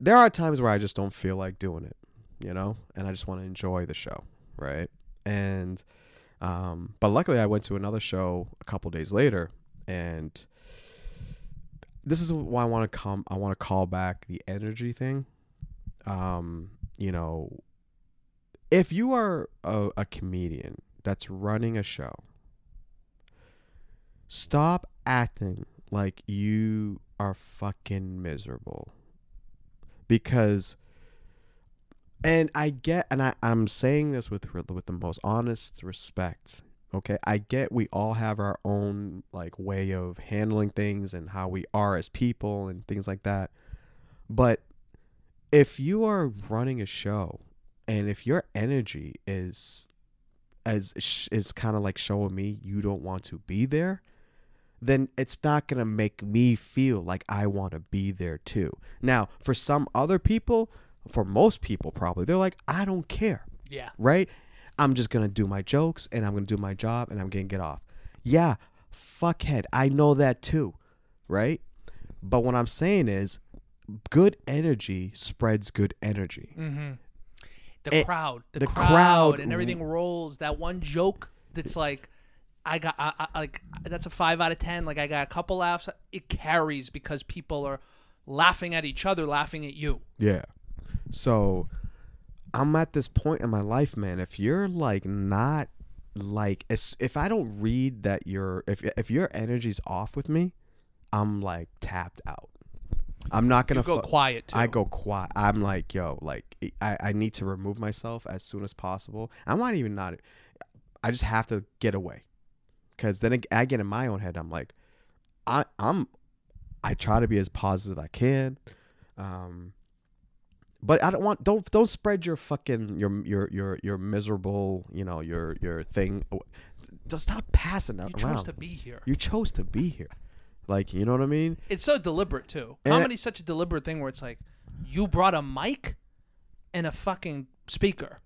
There are times where I just don't feel like doing it, you know, and I just want to enjoy the show, right? And um, but luckily, I went to another show a couple days later, and this is why I want to come. I want to call back the energy thing. Um, you know, if you are a, a comedian that's running a show, stop acting like you are fucking miserable. Because and I get and I, I'm saying this with with the most honest respect. Okay, I get we all have our own like way of handling things and how we are as people and things like that. But if you are running a show and if your energy is as is kind of like showing me you don't want to be there then it's not going to make me feel like I want to be there too. Now, for some other people, for most people probably, they're like I don't care, yeah. right? I'm just to do my jokes and I'm to do my job and I'm to get off. Yeah, fuckhead, I know that too, right? But what I'm saying is good energy spreads good energy. Mm-hmm. The Eh, crowd, the, the crowd, crowd and everything rolls. That one joke that's like, I got, I, I, like that's a five out of ten. Like I got a couple laughs. It carries because people are laughing at each other, laughing at you. Yeah. So I'm at this point in my life, man. If you're like not like if I don't read that your if if your energy's off with me, I'm like tapped out. I'm not gonna You go fu- quiet too. I go quiet. I'm like, yo, like I, I need to remove myself as soon as possible. I might even not. I just have to get away, because then I- I get in my own head. I'm like, I I'm, I try to be as positive as I can, um, but I don't want don't don't spread your fucking your your your your miserable you know your your thing. Oh, just stop passing that You around. chose to be here. you chose to be here, like you know what I mean. It's so deliberate too. And- Comedy's such a deliberate thing where it's like, you brought a mic and a fucking speaker.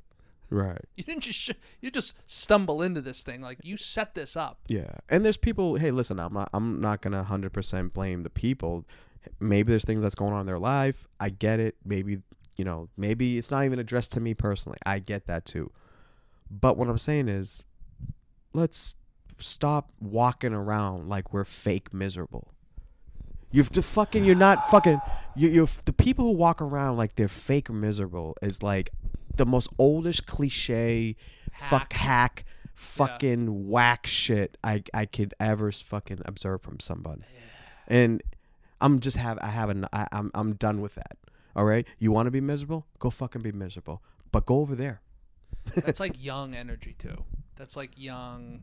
Right. You didn't just sh- you just stumble into this thing. Like you set this up. Yeah, and there's people. Hey, listen, I'm not. I'm not gonna hundred percent blame the people. Maybe there's things that's going on in their life. I get it. Maybe you know. Maybe it's not even addressed to me personally. I get that too. But what I'm saying is, let's stop walking around like we're fake miserable. You've to fucking. You're not fucking. You. You. The people who walk around like they're fake miserable is like the most oldish cliche fuck hack fucking whack shit I I could ever fucking observe from somebody. And I'm just have I have an I, I'm I'm done with that. All right? You want to be miserable? Go fucking be miserable. But go over there. That's like young energy too. That's like young.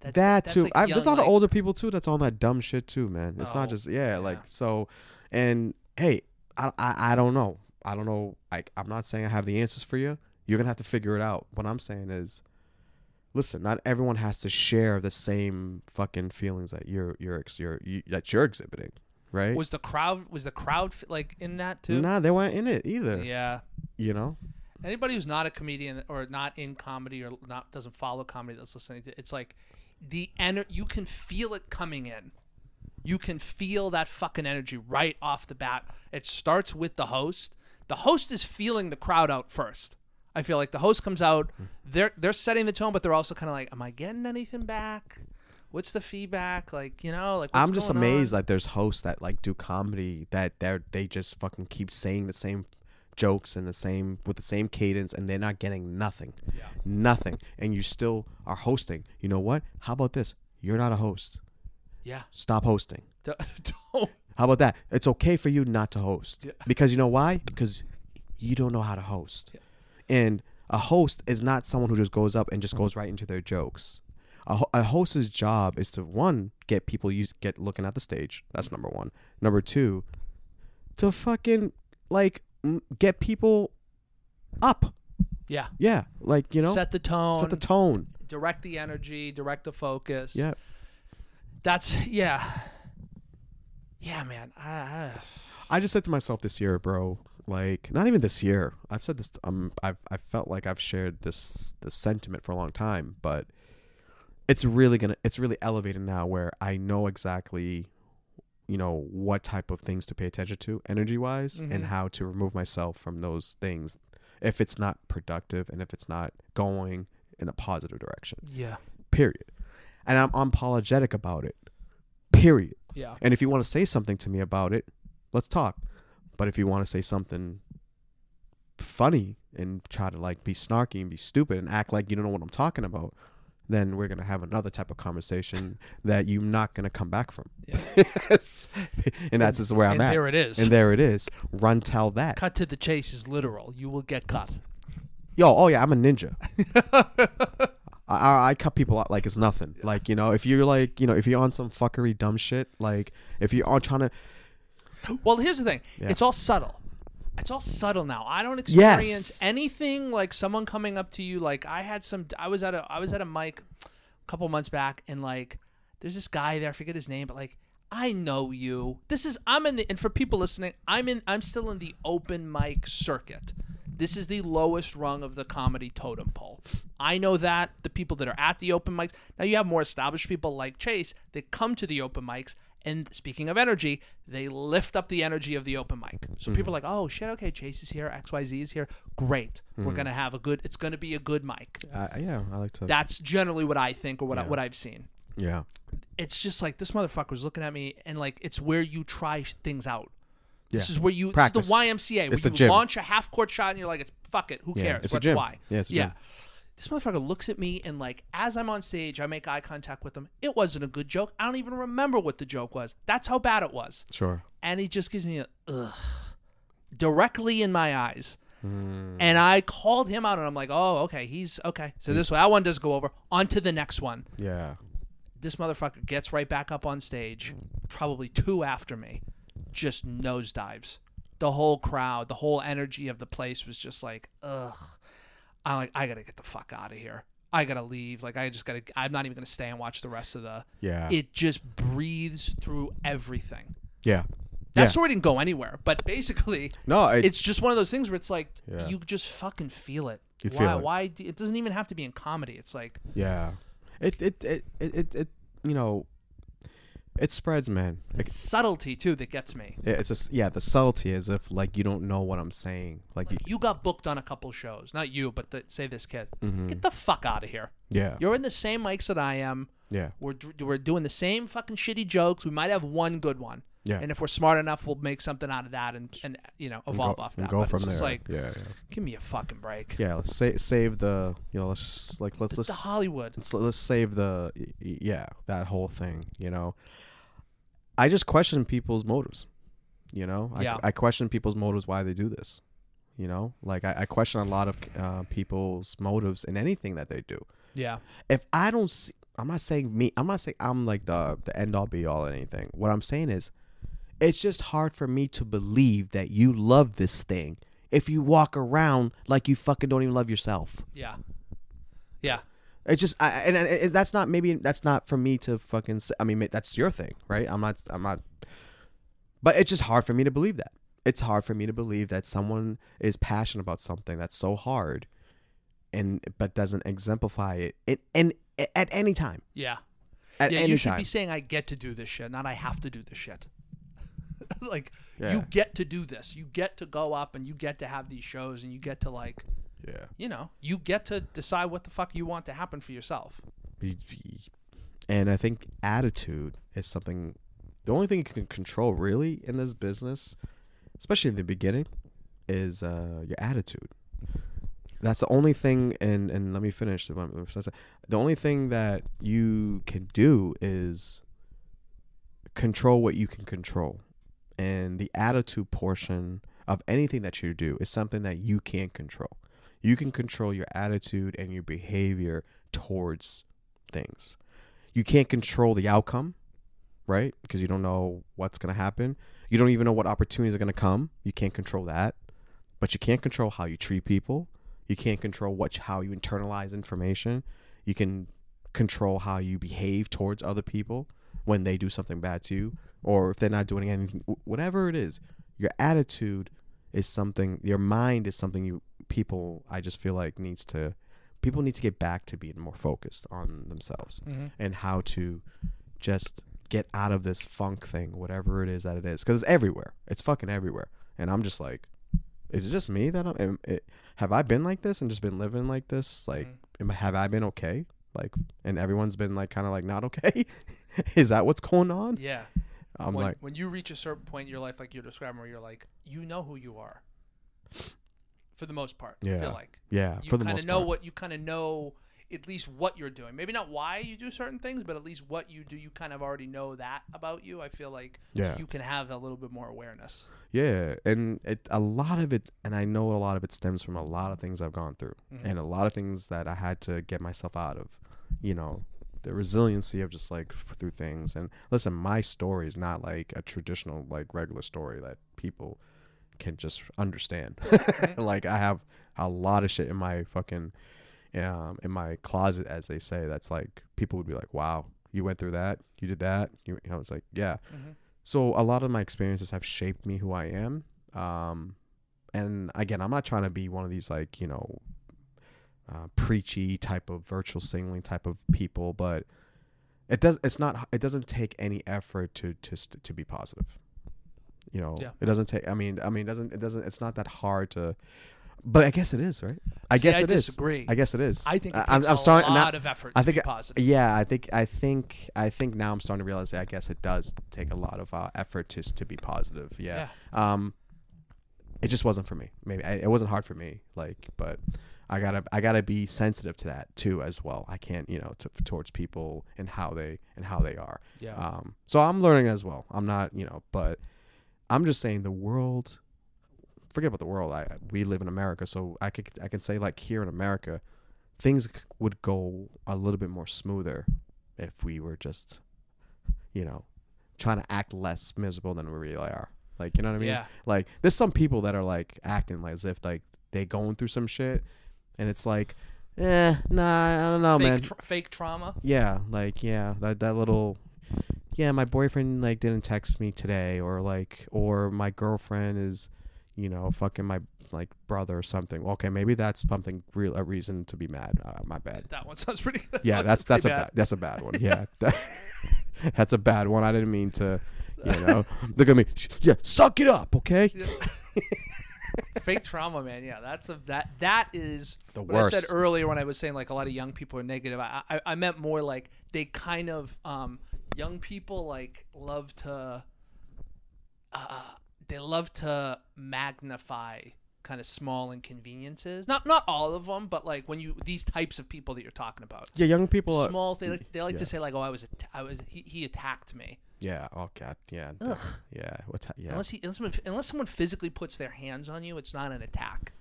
that that's too. like I, there's a young, lot of older people too that's on that dumb shit too, man. It's Oh, not just yeah, yeah. like so and hey, I, I I don't know. I don't know. Like I'm not saying I have the answers for you. You're gonna have to figure it out. What I'm saying is, listen. Not everyone has to share the same fucking feelings that you're you're you're you, that you're exhibiting, right? Was the crowd was the crowd like in that too? Nah, they weren't in it either. Yeah. You know. Anybody who's not a comedian or not in comedy or not doesn't follow comedy that's listening to it's like the ener- you can feel it coming in. You can feel that fucking energy right off the bat. It starts with the host. The host is feeling the crowd out first. I feel like the host comes out, mm. they're they're setting the tone, but they're also kind of like, "Am I getting anything back? What's the feedback? Like, you know, like what's I'm just amazed on? that there's hosts that like do comedy that they are they just fucking keep saying the same jokes and the same with the same cadence and they're not getting nothing. Yeah. Nothing. And you still are hosting. You know what? How about this? You're not a host. yeah. Stop hosting. D- Don't. How about that? It's okay for you not to host. Yeah. Because you know why? Because you don't know how to host. And a host is not someone who just goes up and just goes right into their jokes. A, ho- a host's job is to one get people use get looking at the stage. That's number one. Number two, to fucking like m- get people up. Yeah. Yeah, like you know, set the tone. set the tone. direct the energy, direct the focus. Yeah, That's yeah. Yeah, man. I, I, I just said to myself this year, bro. Like, not even this year. I've said this. Um, I've I felt like I've shared this this sentiment for a long time, but it's really gonna. It's really elevated now, where I know exactly, you know, what type of things to pay attention to, energy wise, Mhm. and how to remove myself from those things if it's not productive and if it's not going in a positive direction. yeah. Period. And I'm unapologetic about it. Period. Yeah. And if you want to say something to me about it, let's talk. But if you want to say something funny and try to like be snarky and be stupid and act like you don't know what I'm talking about, then we're gonna have another type of conversation that you're not gonna come back from. Yeah. And that's just where I'm and at. there it is. and there it is. Run tell that. cut to the chase is literal. You will get cut. Yo, oh yeah, I'm a ninja. I, I, cut people out like it's nothing. Like you know, if you're like you know, if you're on some fuckery dumb shit, like if you're on trying to Well, here's the thing. Yeah. It's all subtle. It's all subtle now. I don't experience Yes. anything like someone coming up to you. Like I had some. I was at a. I was at a mic a couple months back, and like there's this guy there. I forget his name, but like I know you. This is. I'm in the. And for people listening, I'm in. I'm still in the open mic circuit. This is the lowest rung of the comedy totem pole. I know that the people that are at the open mics. Now you have more established people like Chase that come to the open mics And speaking of energy, they lift up the energy of the open mic. So Mm-hmm. people are like, "Oh shit, okay, Chase is here, XYZ is here. Great. Mm-hmm. We're going to have a good it's going to be a good mic." Uh, yeah, I like to. That's generally what I think or what I, what I've seen. yeah, It's just like this motherfucker was looking at me and like it's where you try things out. This is where you Practice. it's the YMCA where It's the you gym. launch a half court shot and you're like, "It's fuck it, who Yeah, cares? it's a gym. why?" Yeah, it's a yeah. This motherfucker looks at me and like as I'm on stage, I make eye contact with him. It wasn't a good joke. I don't even remember what the joke was. That's how bad it was. sure. And he just gives me a ugh directly in my eyes. Mm. And I called him out and I'm like, oh, okay, he's okay. So this way, that one does go over. On to the next one. Yeah, This motherfucker gets right back up on stage, probably two after me, just nosedives. The whole crowd, the whole energy of the place was just like, ugh. I'm like, I gotta get the fuck out of here. I gotta leave. Like, I just gotta. I'm not even gonna stay and watch the rest of the. yeah, It just breathes through everything. yeah. That yeah. story didn't go anywhere, but basically, No, it, it's just one of those things where it's like Yeah. you just fucking feel it. You why? feel it. Why? do- It doesn't even have to be in comedy. It's like yeah. It it it it, it you know, it spreads, man. It, it's subtlety too that gets me. it's just yeah, the subtlety is if like you don't know what I'm saying. Like, you, You got booked on a couple shows, not you, but the, say this kid. Mhm. Get the fuck out of here. yeah, You're in the same mics that I am. yeah, We're dr- we're doing the same fucking shitty jokes. We might have one good one. Yeah. And if we're smart enough, we'll make something out of that and, and you know evolve go, off and that. go but from it's just there. like, yeah, yeah. give me a fucking break. Yeah, let's save save the you know let's just, like let's let's the Hollywood. let's, let's save the yeah that whole thing. You know, I just question people's motives. You know, I, Yeah. I question people's motives why they do this. You know, like I, I question a lot of uh, people's motives in anything that they do. Yeah. If I don't see, I'm not saying me. I'm not saying I'm like the the end all be all or anything. What I'm saying is, it's just hard for me to believe that you love this thing if you walk around like you fucking don't even love yourself. Yeah. Yeah. It's just, I, and, and, and that's not maybe that's not for me to fucking. Say, I mean, that's your thing, right? I'm not. I'm not. But it's just hard for me to believe that. It's hard for me to believe that someone is passionate about something that's so hard, and but doesn't exemplify it. It and at any time, Yeah. at yeah, any you should time. be saying I get to do this shit, not I have to do this shit. like Yeah. you get to do this. You get to go up and you get to have these shows and you get to like, yeah. you know, you get to decide what the fuck you want to happen for yourself. And I think attitude is something. The only thing you can control really in this business, especially in the beginning, is uh, your attitude. That's the only thing. And and let me finish. The the only thing that you can do is control what you can control, and the attitude portion of anything that you do is something that you can't control. You can control your attitude and your behavior towards things. You can't control the outcome, right? Because you don't know what's going to happen. You don't even know what opportunities are going to come. You can't control that. But you can't control how you treat people. You can't control what how you internalize information. You can control how you behave towards other people when they do something bad to you or if they're not doing anything whatever it is. Your attitude is something your mind is something you people I just feel like needs to people need to get back to being more focused on themselves Mm-hmm. and how to just get out of this funk thing, whatever it is that it is, because it's everywhere. It's fucking everywhere, and I'm just like, is it just me that I'm? Am, it, have I been like this and just been living like this? Like, Mm-hmm. am, have I been okay? Like, and everyone's been like, kind of like not okay. is that what's going on? Yeah. I'm when, like, when you reach a certain point in your life, like you're describing, where you're like, you know who you are. For the most part, I feel like yeah, you for the kind most of know part. what you kind of know at least what you're doing. Maybe not why you do certain things, but at least what you do, you kind of already know that about you. I feel like Yeah. you can have a little bit more awareness. Yeah, and it a lot of it, and I know a lot of it stems from a lot of things I've gone through, Mhm. and a lot of things that I had to get myself out of. You know, the resiliency of just like f- through things. And listen, my story is not like a traditional like regular story that people can just understand. like I have a lot of shit in my fucking um in my closet, as they say. That's like people would be like, "Wow, you went through that, you did that." You, you know, it's like, yeah. Mhm. So a lot of my experiences have shaped me who I am. Um, and again, I'm not trying to be one of these like you know, uh, preachy type of virtual signaling type of people, but it does. It's not. It doesn't take any effort to to to be positive. You know, Yeah. it doesn't take. I mean, I mean, it doesn't it doesn't? It's not that hard to. But I guess it is, right? I See, guess I it is. disagree. I guess it is. I think it I'm, I'm a starting. now- lot of effort I to think be I- positive. Yeah, I think I think I think now I'm starting to realize that I guess it does take a lot of uh, effort to to be positive. Yeah. Um, it just wasn't for me. Maybe I, it wasn't hard for me. Like, but I gotta I gotta be sensitive to that too as well. I can't you know to, towards people and how they and how they are. Yeah. Um, so I'm learning as well. I'm not you know, but I'm just saying the world. Forget about the world. I we live in America, so I could I can say like here in America, things would go a little bit more smoother if we were just, you know, trying to act less miserable than we really are. Like you know what I mean? yeah. Like there's some people that are like acting like as if like they going through some shit, and it's like, eh, nah, I don't know, fake, man. tra- fake trauma. Yeah, like yeah, that that little yeah, my boyfriend like didn't text me today or like or my girlfriend is, you know, fucking my like brother or something. Okay, maybe that's something real a reason to be mad. Uh, my bad. That one sounds pretty. That Yeah, that's that's a bad that's a bad one. Yeah. that- that's a bad one. I didn't mean to, you know. Look at me. Yeah, suck it up, okay? Yeah. Fake trauma, man. Yeah, that's a that that is The what I said earlier when I was saying like a lot of young people are negative. I I, I meant more like they kind of um young people like love to uh they love to magnify kind of small inconveniences. Not not all of them, but like when you these types of people that you're talking about. Yeah, young people are, Small they like, they like yeah. to say like oh I was att- I was he, he attacked me. Yeah, oh god, yeah. Ugh. Yeah, what's yeah. Unless he unless someone, unless someone physically puts their hands on you, it's not an attack.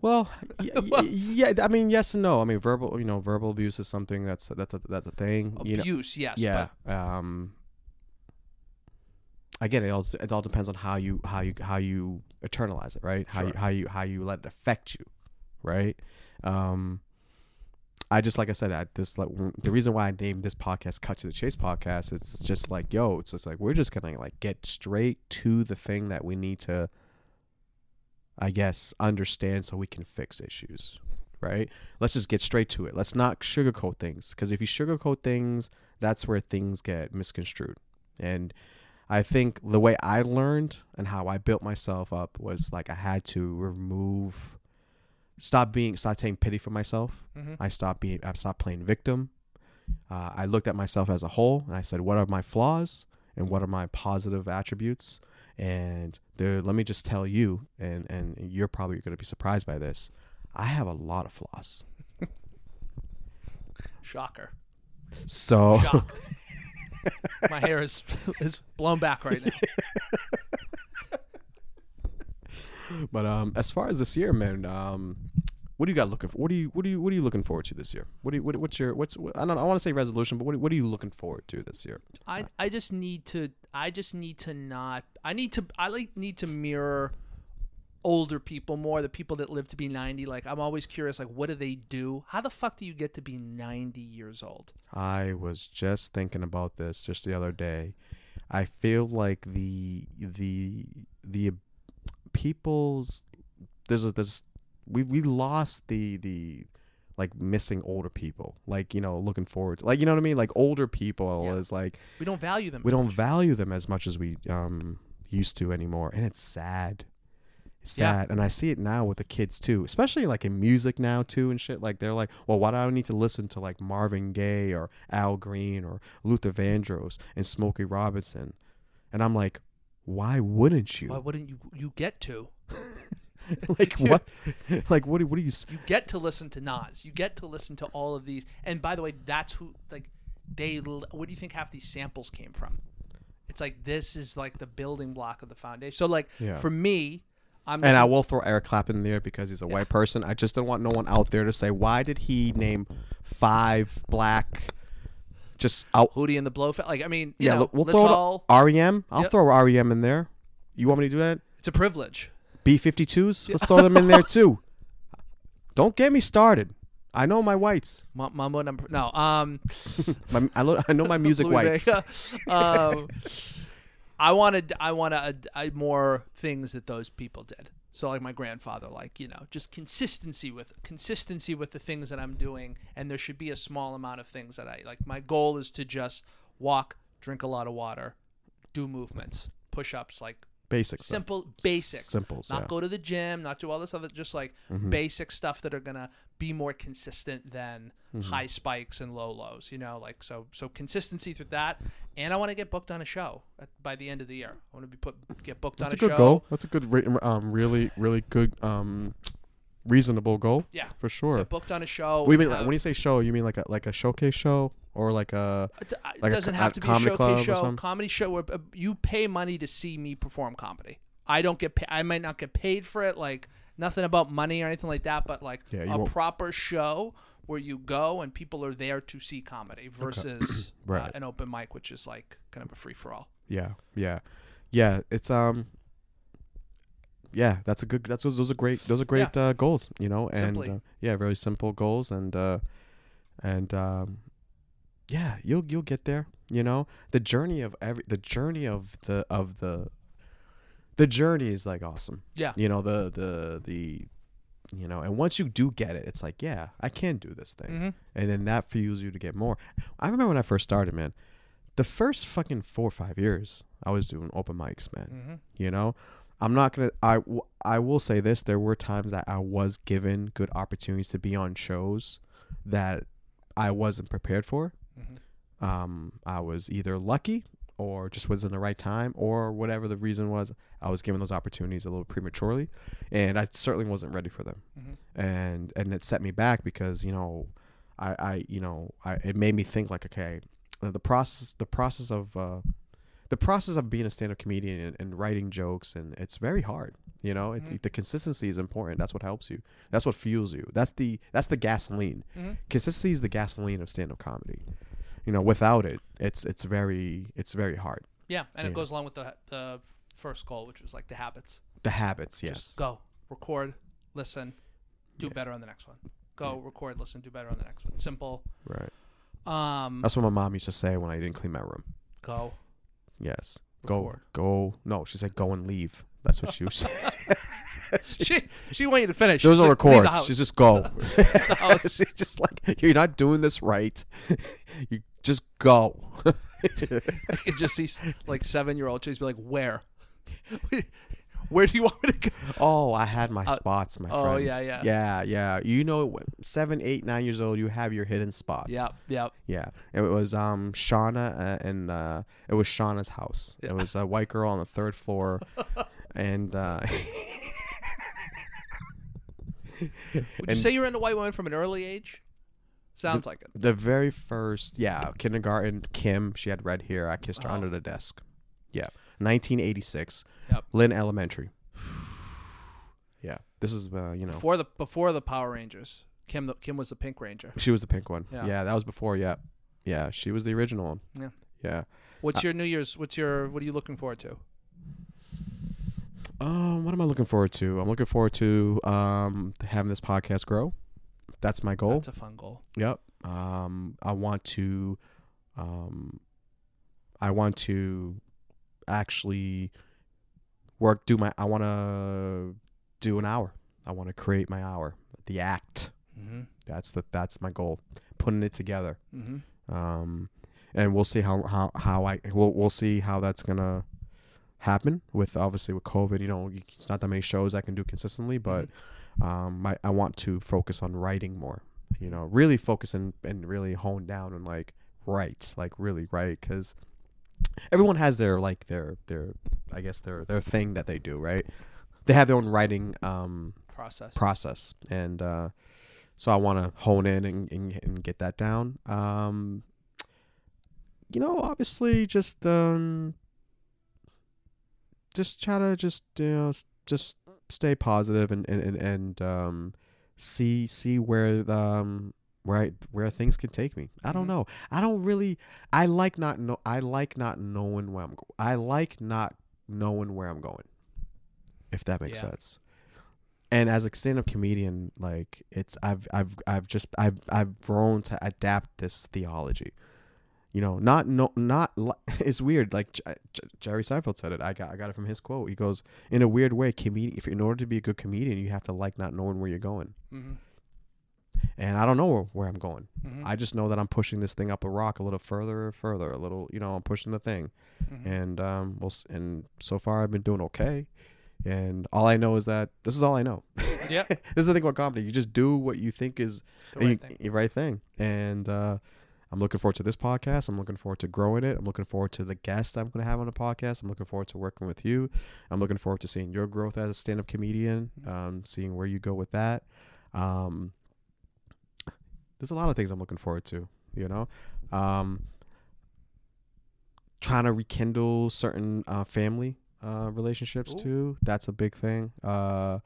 Well, y- y- yeah, I mean, yes and no. I mean, verbal, you know, verbal abuse is something that's that's a, that's a thing. You know, Abuse, yes. yeah. Um, again, it all it all depends on how you how you how you internalize it, right? How you how you how you let it affect you, right? Um, I just like I said, I this like the reason why I named this podcast "Cut to the Chase" podcast. It's just like, yo, it's just like we're just gonna like get straight to the thing that we need to, I guess, understand so we can fix issues, right? Let's just get straight to it. Let's not sugarcoat things because if you sugarcoat things, that's where things get misconstrued. And I think the way I learned and how I built myself up was like I had to remove, stop being, stop taking pity for myself. hmm I stopped being, I stopped playing victim. Uh, I looked at myself as a whole and I said, what are my flaws and what are my positive attributes? And there, let me just tell you, and and you're probably going to be surprised by this. I have a lot of flaws. Shocker. So My hair is is blown back right now. But um, as far as this year, man, um, what do you got looking for? What do you what do you what are you looking forward to this year? What do you what, what's your what's I don't know, I want to say resolution, but what what are you looking forward to this year? I I just need to I just need to not I need to I like need to mirror older people more the people that live to be 90 like I'm always curious like what do they do how the fuck do you get to be 90 years old I was just thinking about this just the other day. I feel like the the the people's there's a there's we we lost the the like missing older people like you know looking forward to, like you know what I mean like older people Yeah. is like we don't value them we don't much. value them as much as we um used to anymore and it's sad it's Yeah. sad and i see it now with the kids too especially like in music now too and shit like they're like well why do i need to listen to like marvin gaye or al green or luther vandross and smokey robinson and i'm like why wouldn't you why wouldn't you you get to like what like what do, what do you you get to listen to Nas. You get to listen to all of these. And by the way, that's who like they. What do you think half these samples came from? It's like this is like the building block of the foundation. So like Yeah. for me, I'm and I will throw Eric Clapton in there because he's a white person. I just don't want no one out there to say why did he name five black just out Hootie and the Blowfish. Like I mean, you Yeah, know, we'll throw all. REM. I'll Yep. throw REM in there. You want me to do that? It's a privilege. B52s. Let's throw them in there too. Don't get me started. I know my whites. M- Mambo number no. Um, My, I, lo- I know my music whites. Um, I wanted I want to more things that those people did. So like my grandfather, like you know, just consistency with consistency with the things that I'm doing, and there should be a small amount of things that I like. My goal is to just walk, drink a lot of water, do movements, push ups, like Basic stuff. simple, basic. Simples. Not yeah. go to the gym, not do all this other, just like Mhm. basic stuff that are gonna be more consistent than Mhm. high spikes and low lows. You know, like so. So consistency through that, and I want to get booked on a show at, by the end of the year. I want to be put get booked That's a on a, good show. goal. That's a good, um, really, really good, um, reasonable goal Yeah, for sure. get booked on a show. You mean? have- when you say show, you mean like a like a showcase show or like a It, Like doesn't co- have a to be a showcase show. Comedy show where uh, you pay money to see me perform comedy. I don't get. Pa- I might not get paid for it. Like nothing about money or anything like that. But like Yeah, you a won't- proper show where you go and people are there to see comedy versus uh, Right. an open mic, which is like kind of a free for all. yeah, yeah, yeah. It's um, yeah. That's a good. That's those, those are great. Those are great uh, goals. You know, and Simply. uh, yeah, very simple goals, and uh, and um, yeah, you'll you'll get there. You know, the journey of every the journey of the of the the journey is like awesome. Yeah. You know the the the you know, and once you do get it, it's like yeah, I can do this thing. Mm-hmm. and then that fuels you to get more. I remember when I first started, man. The first fucking four or five years, I was doing open mics, man. Mm-hmm. You know, I'm not gonna. I w- I will say this: there were times that I was given good opportunities to be on shows that I wasn't prepared for. Mm-hmm. Um, I was either lucky or just was in the right time or whatever the reason was. I was given those opportunities a little prematurely, and I certainly wasn't ready for them Mm-hmm. and and it set me back because you know I I you know I it made me think like okay the process the process of uh the process of being a stand-up comedian and, and writing jokes and it's very hard you know it, Mhm. the consistency is important that's what helps you that's what fuels you that's the that's the gasoline Mm-hmm. consistency is the gasoline of stand-up comedy you know without it it's it's very it's very hard Yeah, and Yeah. it goes along with the the first goal, which was like the habits. the habits Just yes go, record, listen, do Yeah. better on the next one. Go, record, listen, do better on the next one. Simple. right Um, that's what my mom used to say when i didn't clean my room go, yes record. go go no she said go and leave that's what she was saying she she want you to finish. There was She's no like, record. the. She's just go. She's just like you're not doing this right. you just go. I could just see like seven year old Chase be like, "Where? Where do you want me to go?" oh, I had my Uh, spots, my oh, friend. yeah, yeah. yeah, yeah. You know, seven, eight, nine years old, you have your hidden spots. Yep, yep. yeah. It was um Shauna uh, and uh, it was Shauna's house. Yeah. It was a white girl on the third floor, and uh, Would you say you're into white women from an early age? Sounds like it. the very first, yeah, kindergarten. Kim, she had red hair. I kissed her Oh. under the desk. Yeah, 1986. Yep. Lynn Elementary. Yeah, this is uh, you know Before the before the Power Rangers, Kim the, Kim was the Pink Ranger. she was the pink one. Yeah. Yeah, that was before. Yeah, yeah, she was the original one. Yeah. yeah. What's Uh, your New Year's? What's your what are you looking forward to? Um, what am I looking forward to? I'm looking forward to um having this podcast grow. That's my goal. That's a fun goal. Yep. Um, I want to, um, I want to actually work. Do my. I want to do an hour. I want to create my hour. The act. Mm-hmm. That's the. That's my goal. Putting it together. Mm-hmm. Um, and we'll see how how how I we'll we'll see how that's gonna happen with obviously with COVID. You know, it's not that many shows I can do consistently, but um, my I want to focus on writing more. You know, really focus and and really hone down and like write, like really write, because everyone has their like their their I guess their their thing that they do, right? They have their own writing um process. process and uh so i want to hone in and, and, and get that down um you know obviously just um just try to just you know just stay positive and and and, and um see see where the um where I, where things can take me. I don't Mhm. know. I don't really. I like not know. I like not knowing where I'm. Go- I like not knowing where I'm going. If that makes Yeah. sense. And as a stand-up comedian, like it's I've I've I've just I've I've grown to adapt this theology. You know, not no, not. It's weird. Like J- J- Jerry Seinfeld said it. I got I got it from his quote. He goes, in a weird way, comedian. If in order to be a good comedian, you have to like not knowing where you're going. Mm-hmm. And I don't know where, where I'm going. Mm-hmm. I just know that I'm pushing this thing up a rock a little further and further. A little, you know, I'm pushing the thing. Mm-hmm. And um, we'll and so far I've been doing okay. And all I know is that this is all I know. Yep. this is the thing about comedy. You just do what you think is The right you- thing. right thing. And uh, I'm looking forward to this podcast. I'm looking forward to growing it. I'm looking forward to the guests I'm going to have on the podcast. I'm looking forward to working with you. I'm looking forward to seeing your growth as a stand-up comedian. Um, seeing where you go with that. Um, there's a lot of things I'm looking forward to. You know, um, trying to rekindle certain uh, family uh, relationships Ooh. too. That's a big thing. Uh,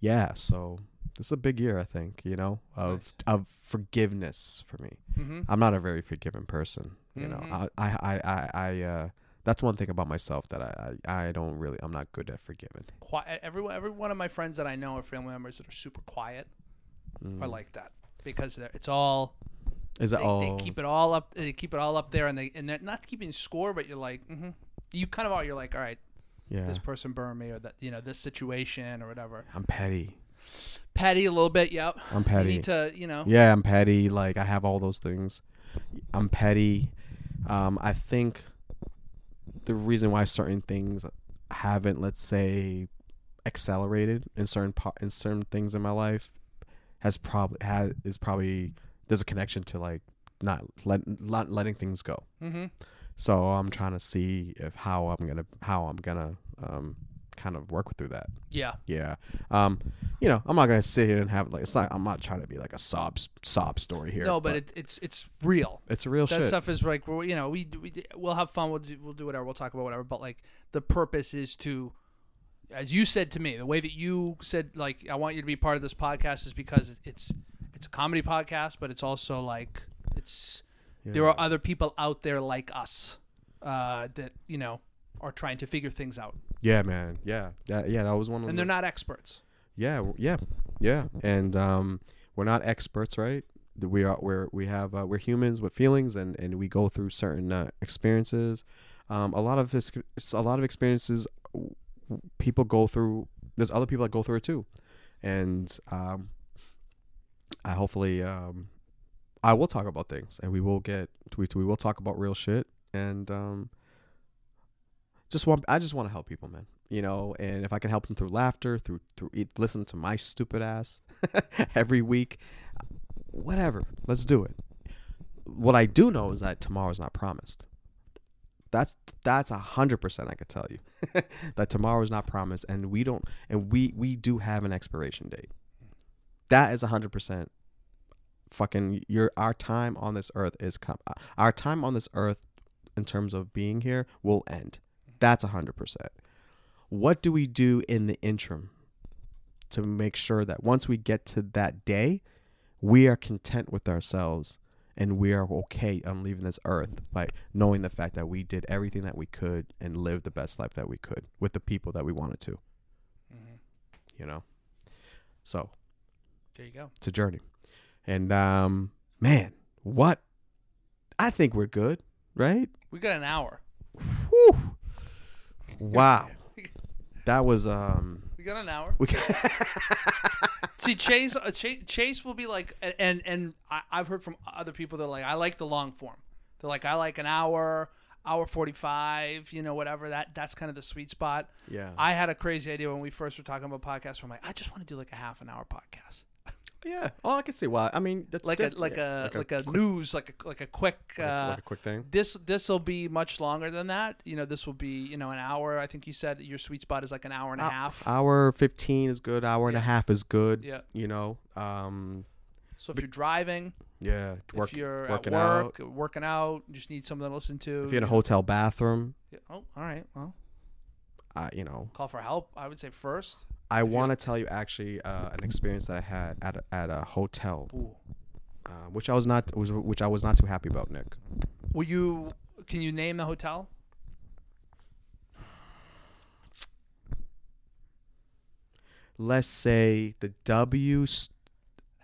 yeah, so this is a big year, I think. You know, of of forgiveness for me. Mm-hmm. I'm not a very forgiving person. You Mhm. know, I I I I, uh, that's one thing about myself that I, I I don't really I'm not good at forgiving. Quiet. Every every one of my friends that I know are family members that are super quiet Mm. are like that because it's all is they, that all? they keep it all up. They keep it all up there, and they and they're not keeping score, but you're like, mm-hmm. you kind of are. You're like, all right, yeah, this person burned me, or that you know this situation or whatever. I'm petty. Petty a little bit. Yep. I'm You petty. need to, you know. Yeah, I'm petty. Like I have all those things. I'm petty. Um, I think the reason why certain things haven't, let's say, accelerated in certain po- in certain things in my life has probably has is probably there's a connection to like not let not letting things go. Mm-hmm. So I'm trying to see if how I'm gonna how I'm gonna um kind of work through that. Yeah. Yeah. Um, you know, I'm not gonna sit here and have like it's not. I'm not trying to be like a sob sob story here. no, but, it, it's it's real. it's a real that shit. stuff is like you know we we we'll have fun. We'll do, we'll do whatever. We'll talk about whatever. But like the purpose is to, as you said to me, the way that you said like I want you to be part of this podcast is because it's it's a comedy podcast, but it's also like it's there are other people out there like us uh, that you know are trying to figure things out, Yeah, man. Yeah, that, yeah. That was one of and the, they're not experts. Yeah, yeah, yeah. And um, we're not experts, right? We are. We're we have uh, we're humans with feelings, and and we go through certain uh, experiences. Um, a lot of this, a lot of experiences, people go through. There's other people that go through it too, and um, I hopefully um, I will talk about things, and we will get we we will talk about real shit, and um, just want I just want to help people, man. You know, and if I can help them through laughter, through through listen to my stupid ass every week, whatever, let's do it. What I do know is that tomorrow is not promised. That's that's a hundred percent I could tell you that tomorrow is not promised, and we don't, and we we do have an expiration date. That is a hundred percent. Fucking your our time on this earth is come. our time on this earth in terms of being here will end. That's a hundred percent. What do we do in the interim to make sure that once we get to that day, we are content with ourselves and we are okay on leaving this earth by knowing the fact that we did everything that we could and lived the best life that we could with the people that we wanted to, Mm-hmm. you know? So There you go. it's a journey. And um man, what I think we're good, right? We got an hour. Whew. Wow. That was um We got an hour. we See, Chase, uh, Chase, Chase will be like, and and I, I've heard from other people that are like, I like the long form. They're like, I like an hour, hour forty five, you know, whatever. That that's kind of the sweet spot. Yeah. I had a crazy idea when we first were talking about podcasts. Where I'm like, I just want to do like a half an hour podcast, yeah. Oh, I can see why. I mean, that's like diff- a like yeah, a like a, quick- news, like a like a quick. like a- Uh, like a quick thing. this this will be much longer than that. You know, this will be you know an hour. I think you said your sweet spot is like an hour and a Hou- half. Hour 15 is good. Hour and a half is good. Yeah. You know, um, So if you're driving, yeah. Work, if you're working at work, working out, you just need something to listen to. If you're in a hotel bathroom, Yeah. Oh, all right. Well, uh, you know, call for help. I would say first. I want to tell you actually uh, an experience that I had at a, at a hotel, uh, which I was not was which I was not too happy about, Nick. Will you? Can you name the hotel? Let's say the W s-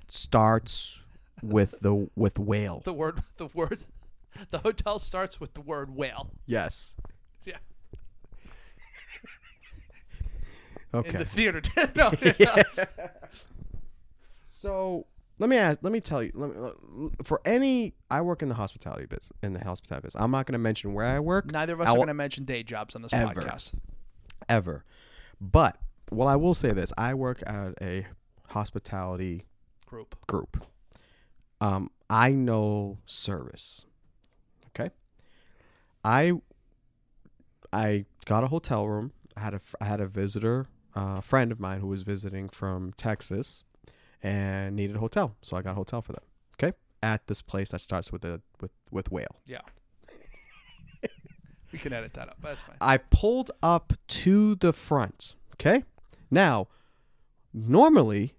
starts with the with whale. The word. The word. The hotel starts with the word whale. Yes. Yeah. Okay. In the theater. no, So let me ask. Let me tell you. Let me, for any, I work in the hospitality business. In the hospitality business, I'm not going to mention where I work Neither of us I are going to mention day jobs on this Ever. podcast. ever. But well, I will say this: I work at a hospitality Group. group. Um, I know service. Okay. I I got a hotel room. I had a I had a visitor, uh, friend of mine who was visiting from Texas, and needed a hotel, so I got a hotel for them. Okay, at this place that starts with a with with whale. Yeah. we can edit that up, but that's fine. I pulled up to the front. Okay. Now, normally,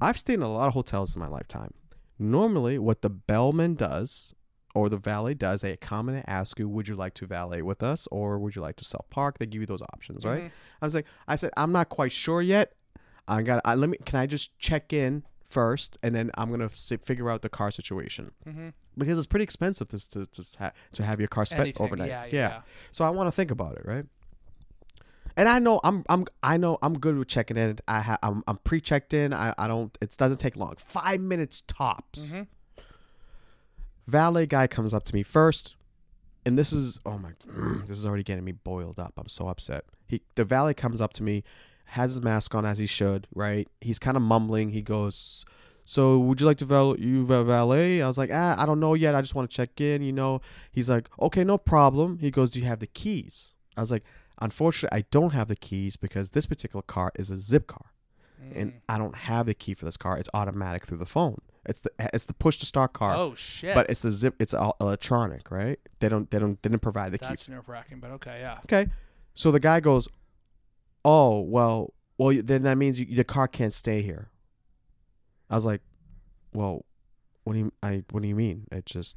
I've stayed in a lot of hotels in my lifetime. Normally, what the bellman does or the valet does, they come and they ask you, "Would you like to valet with us, or would you like to self park?" They give you those options, right? Mhm. I was like, I said, I'm not quite sure yet. I got. I, let me. Can I just check in first, and then I'm gonna figure out the car situation Mhm. because it's pretty expensive to to to, ha- to have your car spent Anything. overnight. Yeah, yeah. So I want to think about it, right? And I know I'm I'm I know I'm good with checking in. I ha- I'm I'm pre-checked in. I, I don't it doesn't take long. 5 minutes tops. Mhm. Valet guy comes up to me first. And this is oh my this is already getting me boiled up. I'm so upset. He the valet comes up to me, has his mask on as he should, right? He's kind of mumbling. He goes, "So, would you like to val- you va- valet?" I was like, "Ah, I don't know yet. I just want to check in, you know." He's like, "Okay, no problem." He goes, "Do you have the keys?" I was like, "Unfortunately, I don't have the keys because this particular car is a Zipcar, and Mm. I don't have the key for this car. It's automatic through the phone. It's the it's the push to start car, Oh shit. but it's the zip. It's all electronic, right? They don't they don't they didn't provide the key. that's nerve wracking, but okay, yeah. Okay, so the guy goes, "Oh well, well then that means you, the car can't stay here." I was like, "Well, what do you I what do you mean? It just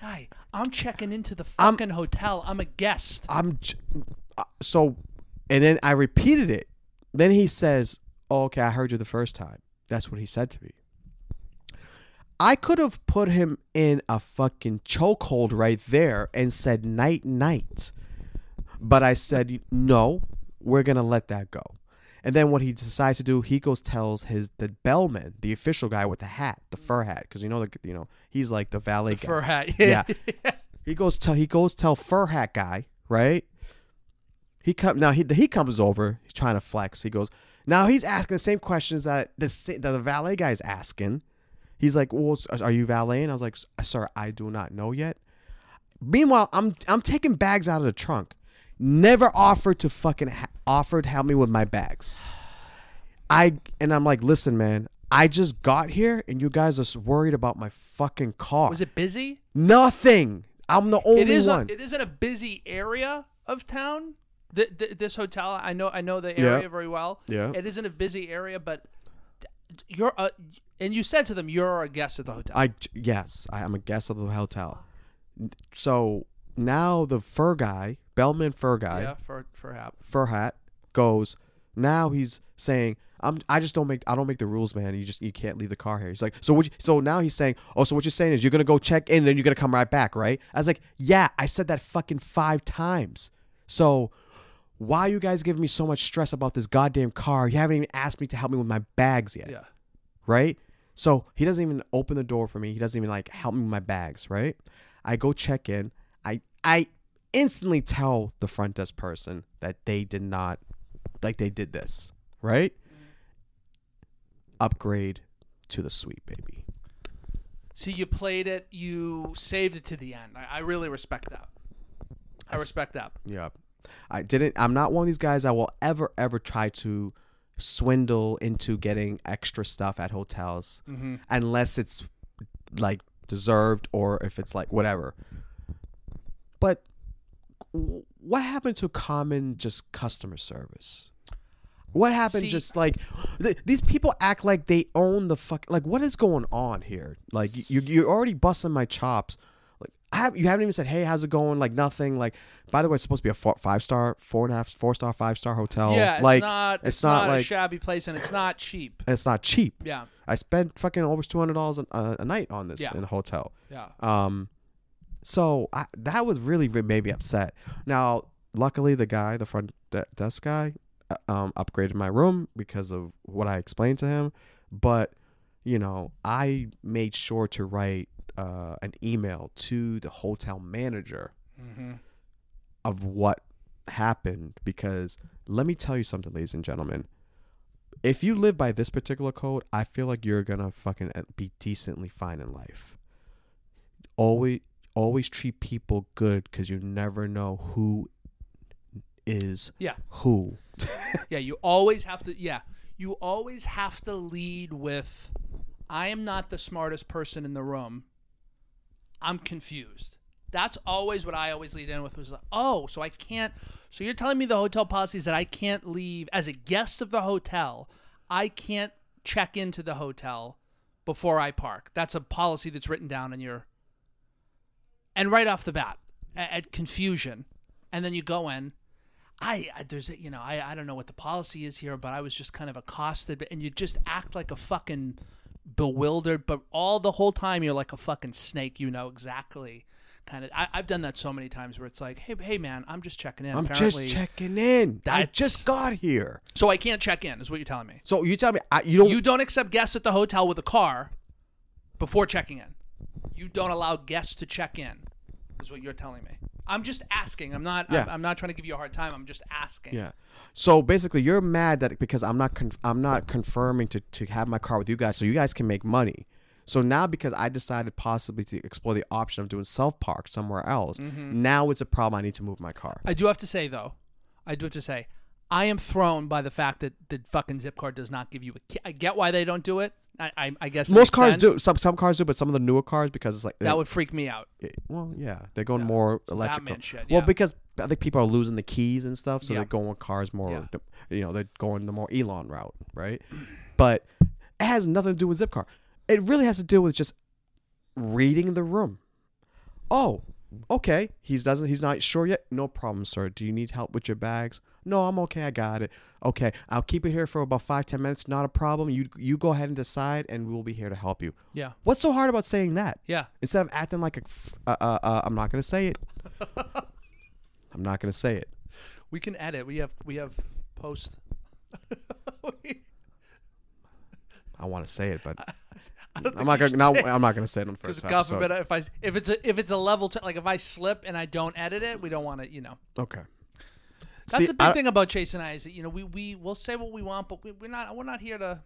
Guy, I'm checking into the I'm- fucking hotel. I'm a guest. I'm j- uh, so," and then I repeated it. Then he says, oh, "Okay, I heard you the first time." That's what he said to me. I could have put him in a fucking chokehold right there and said night night. But I said no, we're gonna let that go. And then what he decides to do, he goes tells his the bellman, the official guy with the hat, the fur hat, because you know the you know he's like the valet guy. Fur hat. Yeah. He goes tell he goes tell fur hat guy, right? He come now he he comes over, he's trying to flex. He goes now he's asking the same questions that the the valet guy's asking. He's like, "Well, are you valeting?" I was like, "Sir, I do not know yet." Meanwhile, I'm I'm taking bags out of the trunk. Never offered to fucking ha- offered help me with my bags. I and I'm like, "Listen, man, I just got here and you guys are worried about my fucking car." Was it busy? Nothing. I'm the only it is. one. A, it is in a busy area of town. Th- th- this hotel, I know. I know the area Yeah. very well. Yeah. It isn't a busy area, but you're. A, and you said to them, "You're a guest at the hotel." I yes, I am a guest of the hotel. So now the fur guy, Bellman fur guy, yeah, for for hap. fur hat, goes. Now he's saying, "I'm. I just don't make. I don't make the rules, man. You just you can't leave the car here." He's like, "So what? You, so now he's saying, oh, so what you're saying is you're gonna go check in, and then you're gonna come right back, right?" I was like, "Yeah, I said that fucking five times. So." Why are you guys giving me so much stress about this goddamn car? You haven't even asked me to help me with my bags yet. Yeah. right? So he doesn't even open the door for me. He doesn't even like help me with my bags, right? I go check in. I I instantly tell the front desk person that they did not like they did this, right? Upgrade to the suite, baby. See, you played it. You saved it to the end. I, I really respect that. I That's- respect that. Yeah. I didn't I'm not one of these guys that will ever ever try to swindle into getting extra stuff at hotels Mm-hmm. unless it's like deserved or if it's like whatever. But what happened to common just customer service? What happened See- just like th- these people act like they own the fuck like what is going on here? Like you you're already busting my chops. Like I have you haven't even said hey how's it going like nothing like by the way it's supposed to be a four, five star four and a half four star five star hotel yeah, it's like not. It's, it's not not, a shabby place, and it's not cheap. it's not cheap. Yeah, I spent fucking over two hundred dollars a, a night on this Yeah. in a hotel. yeah. Um, So I, that was really re- made me upset. Now, luckily, the guy, the front de- desk guy, uh, um, upgraded my room because of what I explained to him. But you know, I made sure to write uh, an email to the hotel manager Mm-hmm. of what happened because let me tell you something, ladies and gentlemen. If you live by this particular code, I feel like you're gonna fucking uh, be decently fine in life. Always, always treat people good because you never know who is Yeah. who. Yeah, you always have to. Yeah, you always have to lead with, "I am not the smartest person in the room. I'm confused." That's always what I always lead in with. Was like, "Oh, so I can't." So you're telling me the hotel policy is that I can't leave as a guest of the hotel. I can't check into the hotel before I park. That's a policy that's written down in your. And right off the bat, at, at confusion, and then you go in. I, I there's a, you know I I don't know what the policy is here, but I was just kind of accosted, and you just act like a fucking bewildered, but all the whole time you're like a fucking snake. You know exactly. Kind of. I, I've done that so many times where it's like, hey, hey, man, I'm just checking in. I'm Apparently, just checking in. I just got here. so I can't check in. Is what you're telling me? So you tell me I, you don't. You don't accept guests at the hotel with a car before checking in. You don't allow guests to check in. Is what you're telling me. I'm just asking. I'm not. Yeah. I'm, I'm not trying to give you a hard time. I'm just asking. Yeah. So basically, you're mad that because I'm not conf- I'm not confirming to to have my car with you guys, so you guys can make money. So now because I decided possibly to explore the option of doing self park somewhere else, Mm-hmm. now it's a problem. I need to move my car. I do have to say though, I do have to say, I am thrown by the fact that the fucking zip card does not give you a. Key. I get why they don't do it. I I, I guess Most cars sense. do. Some some cars do, but some of the newer cars because it's like That eh, would freak me out. it- well, yeah, they're going more electrical. Batman shit, Well, because I think people are losing the keys and stuff, so Yeah. they're going with cars more. Yeah. You know, they're going the more Elon route, right? But it has nothing to do with zip Zipcar. It really has to do with just reading the room. Oh, okay. He's doesn't. He's not sure yet. No problem, sir. Do you need help with your bags? No, I'm okay. I got it. Okay, I'll keep it here for about five ten minutes. Not a problem. You you go ahead and decide, and we'll be here to help you. Yeah. What's so hard about saying that? Yeah. instead of acting like a uh, uh, uh, I'm not gonna say it. I'm not gonna say it. We can edit. We have we have post. I want to say it, but I'm not gonna. it. I'm not gonna say it on the Because first God forbid if I if it's a if it's a level t- like if I slip and I don't edit it, we don't want to you know. Okay. That's See, the big thing about Chase and I is that you know we we will say what we want, but we, we're not we're not here to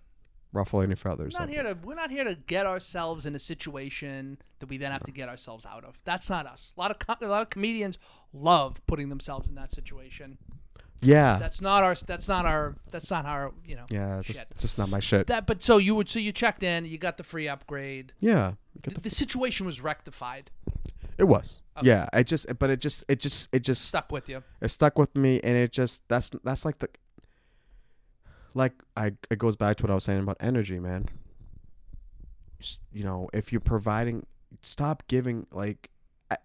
Ruffle any feathers. we're not here to we're not here to get ourselves in a situation that we then have to get ourselves out of. That's not us. A lot of co- a lot of comedians love putting themselves in that situation. Yeah. That's not our that's not our that's not our you know. yeah. It's just, just not my shit. That but so you would so you checked in, you got the free upgrade. yeah. The, the, the situation was rectified. It was. Okay. Yeah. I just. But it just. It just. It just. Stuck with you. It stuck with me, and it just. That's. That's like the. Like I. It goes back to what I was saying about energy, man. You know, if you're providing, stop giving like.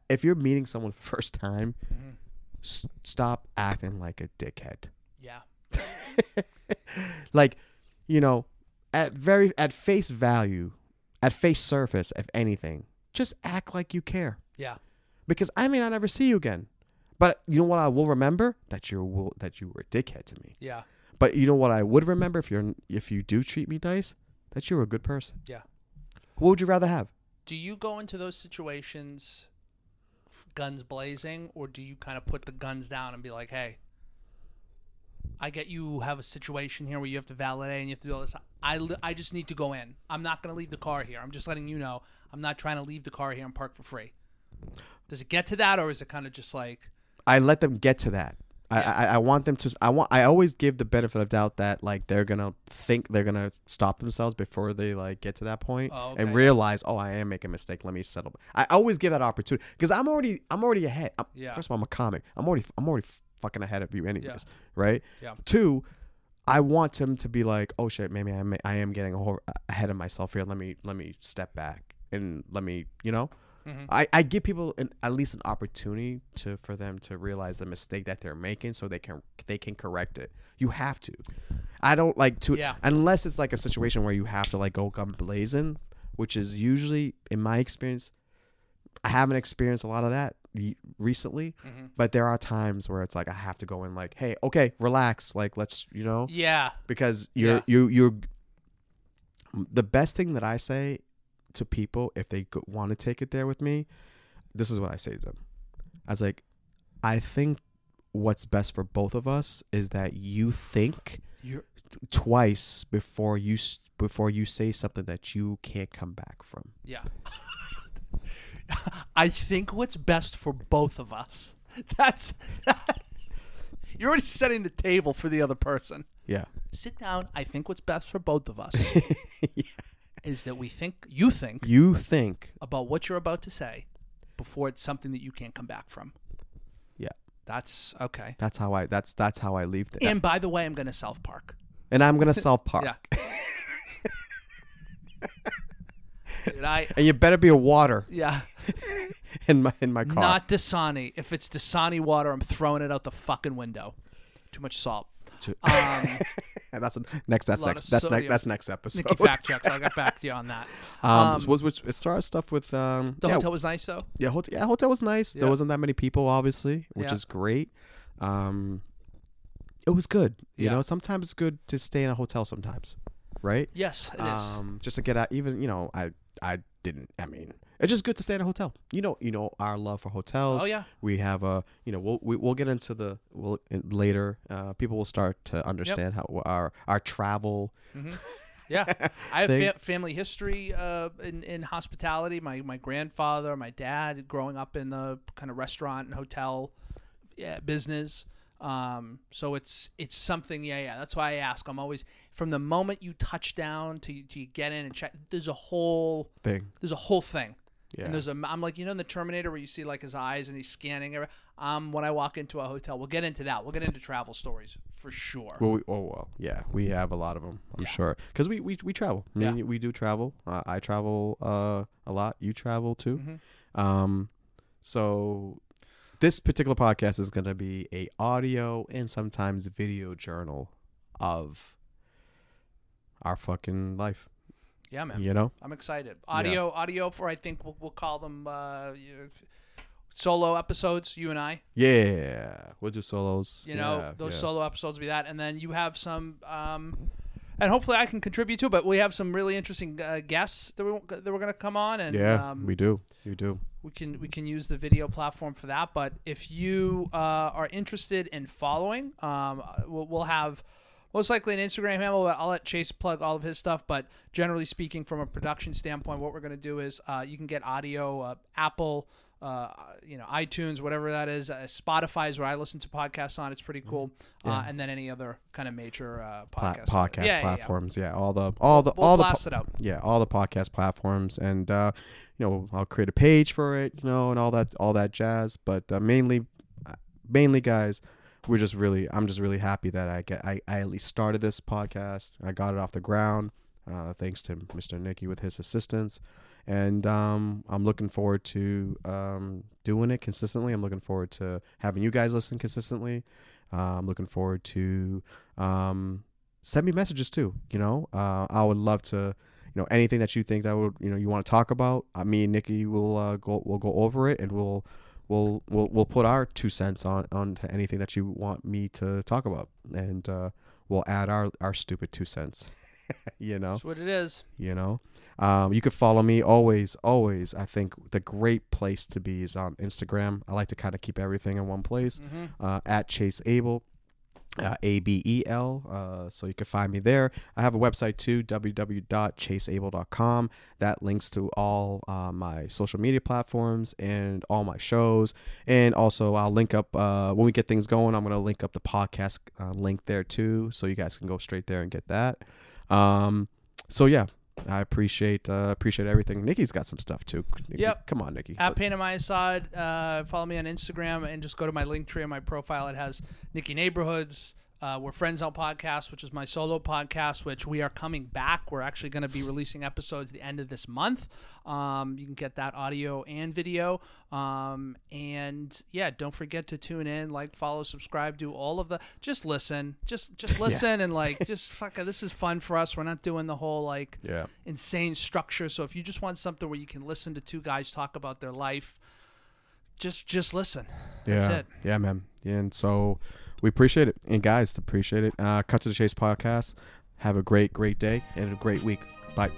If you're meeting someone for the first time, Mhm. s- stop acting like a dickhead. Yeah. like, you know, at very at face value, at face surface, if anything, just act like you care. Yeah. Because I may not ever see you again. But you know what I will remember? That you will that you were a dickhead to me. Yeah. But you know what I would remember if you're if you do treat me nice? That you're a good person. Yeah. What would you rather have? Do you go into those situations guns blazing or do you kind of put the guns down and be like, "Hey, I get you have a situation here where you have to validate and you have to do all this. I, I just need to go in. I'm not going to leave the car here. I'm just letting you know I'm not trying to leave the car here and park for free. Does it get to that or is it kind of just like, I let them get to that. I, Yeah. I I want them to. I want. I always give the benefit of doubt that like they're gonna think they're gonna stop themselves before they like get to that point Oh, and realize, oh, I am making a mistake. Let me settle. I always give that opportunity because I'm already. I'm already ahead. I'm, Yeah. First of all, I'm a comic. I'm already. I'm already fucking ahead of you, anyways. Yeah. Right. Yeah. Two, I want him to be like, oh shit, maybe I am. I am getting a whole, ahead of myself here. Let me. Let me step back and let me. You know. Mhm. I, I give people an, at least an opportunity to for them to realize the mistake that they're making so they can they can correct it. You have to. I don't like to Yeah. unless it's like a situation where you have to like go gun blazing, which is usually in my experience I haven't experienced a lot of that recently, Mhm. but there are times where it's like I have to go in like, hey, okay, relax, like let's, you know, Yeah. because you're Yeah. you you're the best thing that I say to people if they want to take it there with me, this is what I say to them. I was like, I think what's best for both of us is that you think You're twice before you s- before you say something that you can't come back from. yeah. I think what's best for both of us. That's You're already setting the table for the other person. Yeah. Sit down. I think what's best for both of us is that we think you think You think about what you're about to say before it's something that you can't come back from. Yeah. That's okay. that's how I that's that's how I leave the, And by the way, I'm going to South Park. and I'm gonna South Park. Yeah. Dude, I And you better be a water yeah, in my in my car. not Dasani. If it's Dasani water, I'm throwing it out the fucking window. Too much salt. To- Um, that's a, next. That's next. That's next. That's next episode. Nicky fact check, I'll get back to you on that. Um, Um, was was as far as stuff with um The yeah, hotel was nice though. yeah hotel yeah hotel was nice. Yeah. There wasn't that many people, obviously, which is great. Um, it was good. You know, sometimes it's good to stay in a hotel. Sometimes, right? Yes, it is. Um, just to get out. Even you know, I I didn't. I mean, it's just good to stay in a hotel. You know, you know our love for hotels. oh yeah. We have a, you know, we'll we, we'll get into the we'll in, later. Uh, people will start to understand how our our travel. hmm Yeah, I have fa- family history uh, in in hospitality. My my grandfather, my dad, growing up in the kind of restaurant and hotel yeah, business. Um, so it's it's something. Yeah, yeah. That's why I ask. I'm always from the moment you touch down to to you get in and check. There's a whole Thing, there's a whole thing. Yeah. And there's a, I'm like, you know, in the Terminator where you see like his eyes and he's scanning. every- Um, when I walk into a hotel, we'll get into that. We'll get into travel stories for sure. Well, we, oh well, yeah, we have a lot of them. I'm Yeah. sure because we, we we travel. I mean, we do travel. Uh, I travel uh, a lot. You travel too. Mhm. Um, so this particular podcast is gonna be a audio and sometimes video journal of our fucking life. Yeah, man. You know, I'm excited. Audio, audio for I think we'll, we'll call them uh, solo episodes. You and I, yeah, we'll do solos. you know, Yeah, those yeah. solo episodes will be that, and then you have some, um, and hopefully I can contribute to. But we have some really interesting uh, guests that we that we're gonna come on, and Yeah, um, we do. We do. we can we can use the video platform for that. But if you uh, are interested in following, um, we'll, we'll have most likely an Instagram handle. but I'll let Chase plug all of his stuff. But generally speaking, from a production standpoint, what we're going to do is uh, you can get audio, uh, Apple. Uh, you know, iTunes, whatever that is. Uh, Spotify is where I listen to podcasts on. It's pretty cool. Uh, Yeah. and then any other kind of major uh, Pla- podcast podcast Yeah, yeah, yeah. platforms. Yeah, all the all the We'll all the blast it out. yeah all the podcast platforms and uh you know i'll create a page for it you know and all that all that jazz but uh, mainly uh, mainly guys we're just really i'm just really happy that i get i, I at least started this podcast. I got it off the ground uh thanks to mr nicky with his assistance. And um i'm looking forward to um doing it consistently. I'm looking forward to having you guys listen consistently. Uh, i'm looking forward to um send me messages too you know? Uh i would love to you know anything that you think that would you know you want to talk about uh, me and nicky will uh, go we'll go over it and we'll we'll we'll we'll put our two cents on on to anything that you want me to talk about. And uh we'll add our our stupid two cents you know? That's what it is. you know? Um, you can follow me always always. I think the great place to be is on instagram. I like to kind of keep everything in one place. Hmm uh, at chase abel uh, a-b-e-l uh, so you can find me there. I have a website too www.chaseabel.com that links to all uh, my social media platforms and all my shows. And also i'll link up uh, when we get things going i'm going to link up the podcast uh, link there too so you guys can go straight there and get that. Um, so yeah I appreciate uh, appreciate everything. Nicky's got some stuff too. Nicky, Yep. Come on, Nicky. At Pain in My Assad, uh, follow me on Instagram and just go to my Linktree on my profile. It has Nicky Neighborhoods, Uh, we're Friends Out Podcast, which is my solo podcast, which we are coming back. We're actually going to be releasing episodes the end of this month. Um, you can get that audio and video. Um, and yeah, don't forget to tune in, like, follow, subscribe, do all of the. Just listen, just just listen, and like, just fuck. it, This is fun for us. We're not doing the whole like Yeah. insane structure. So if you just want something where you can listen to two guys talk about their life, just just listen. That's yeah. it. Yeah, man. And so we appreciate it. And guys, appreciate it. Uh, Cut to the Chase podcast. Have a great, great day and a great week. Bye.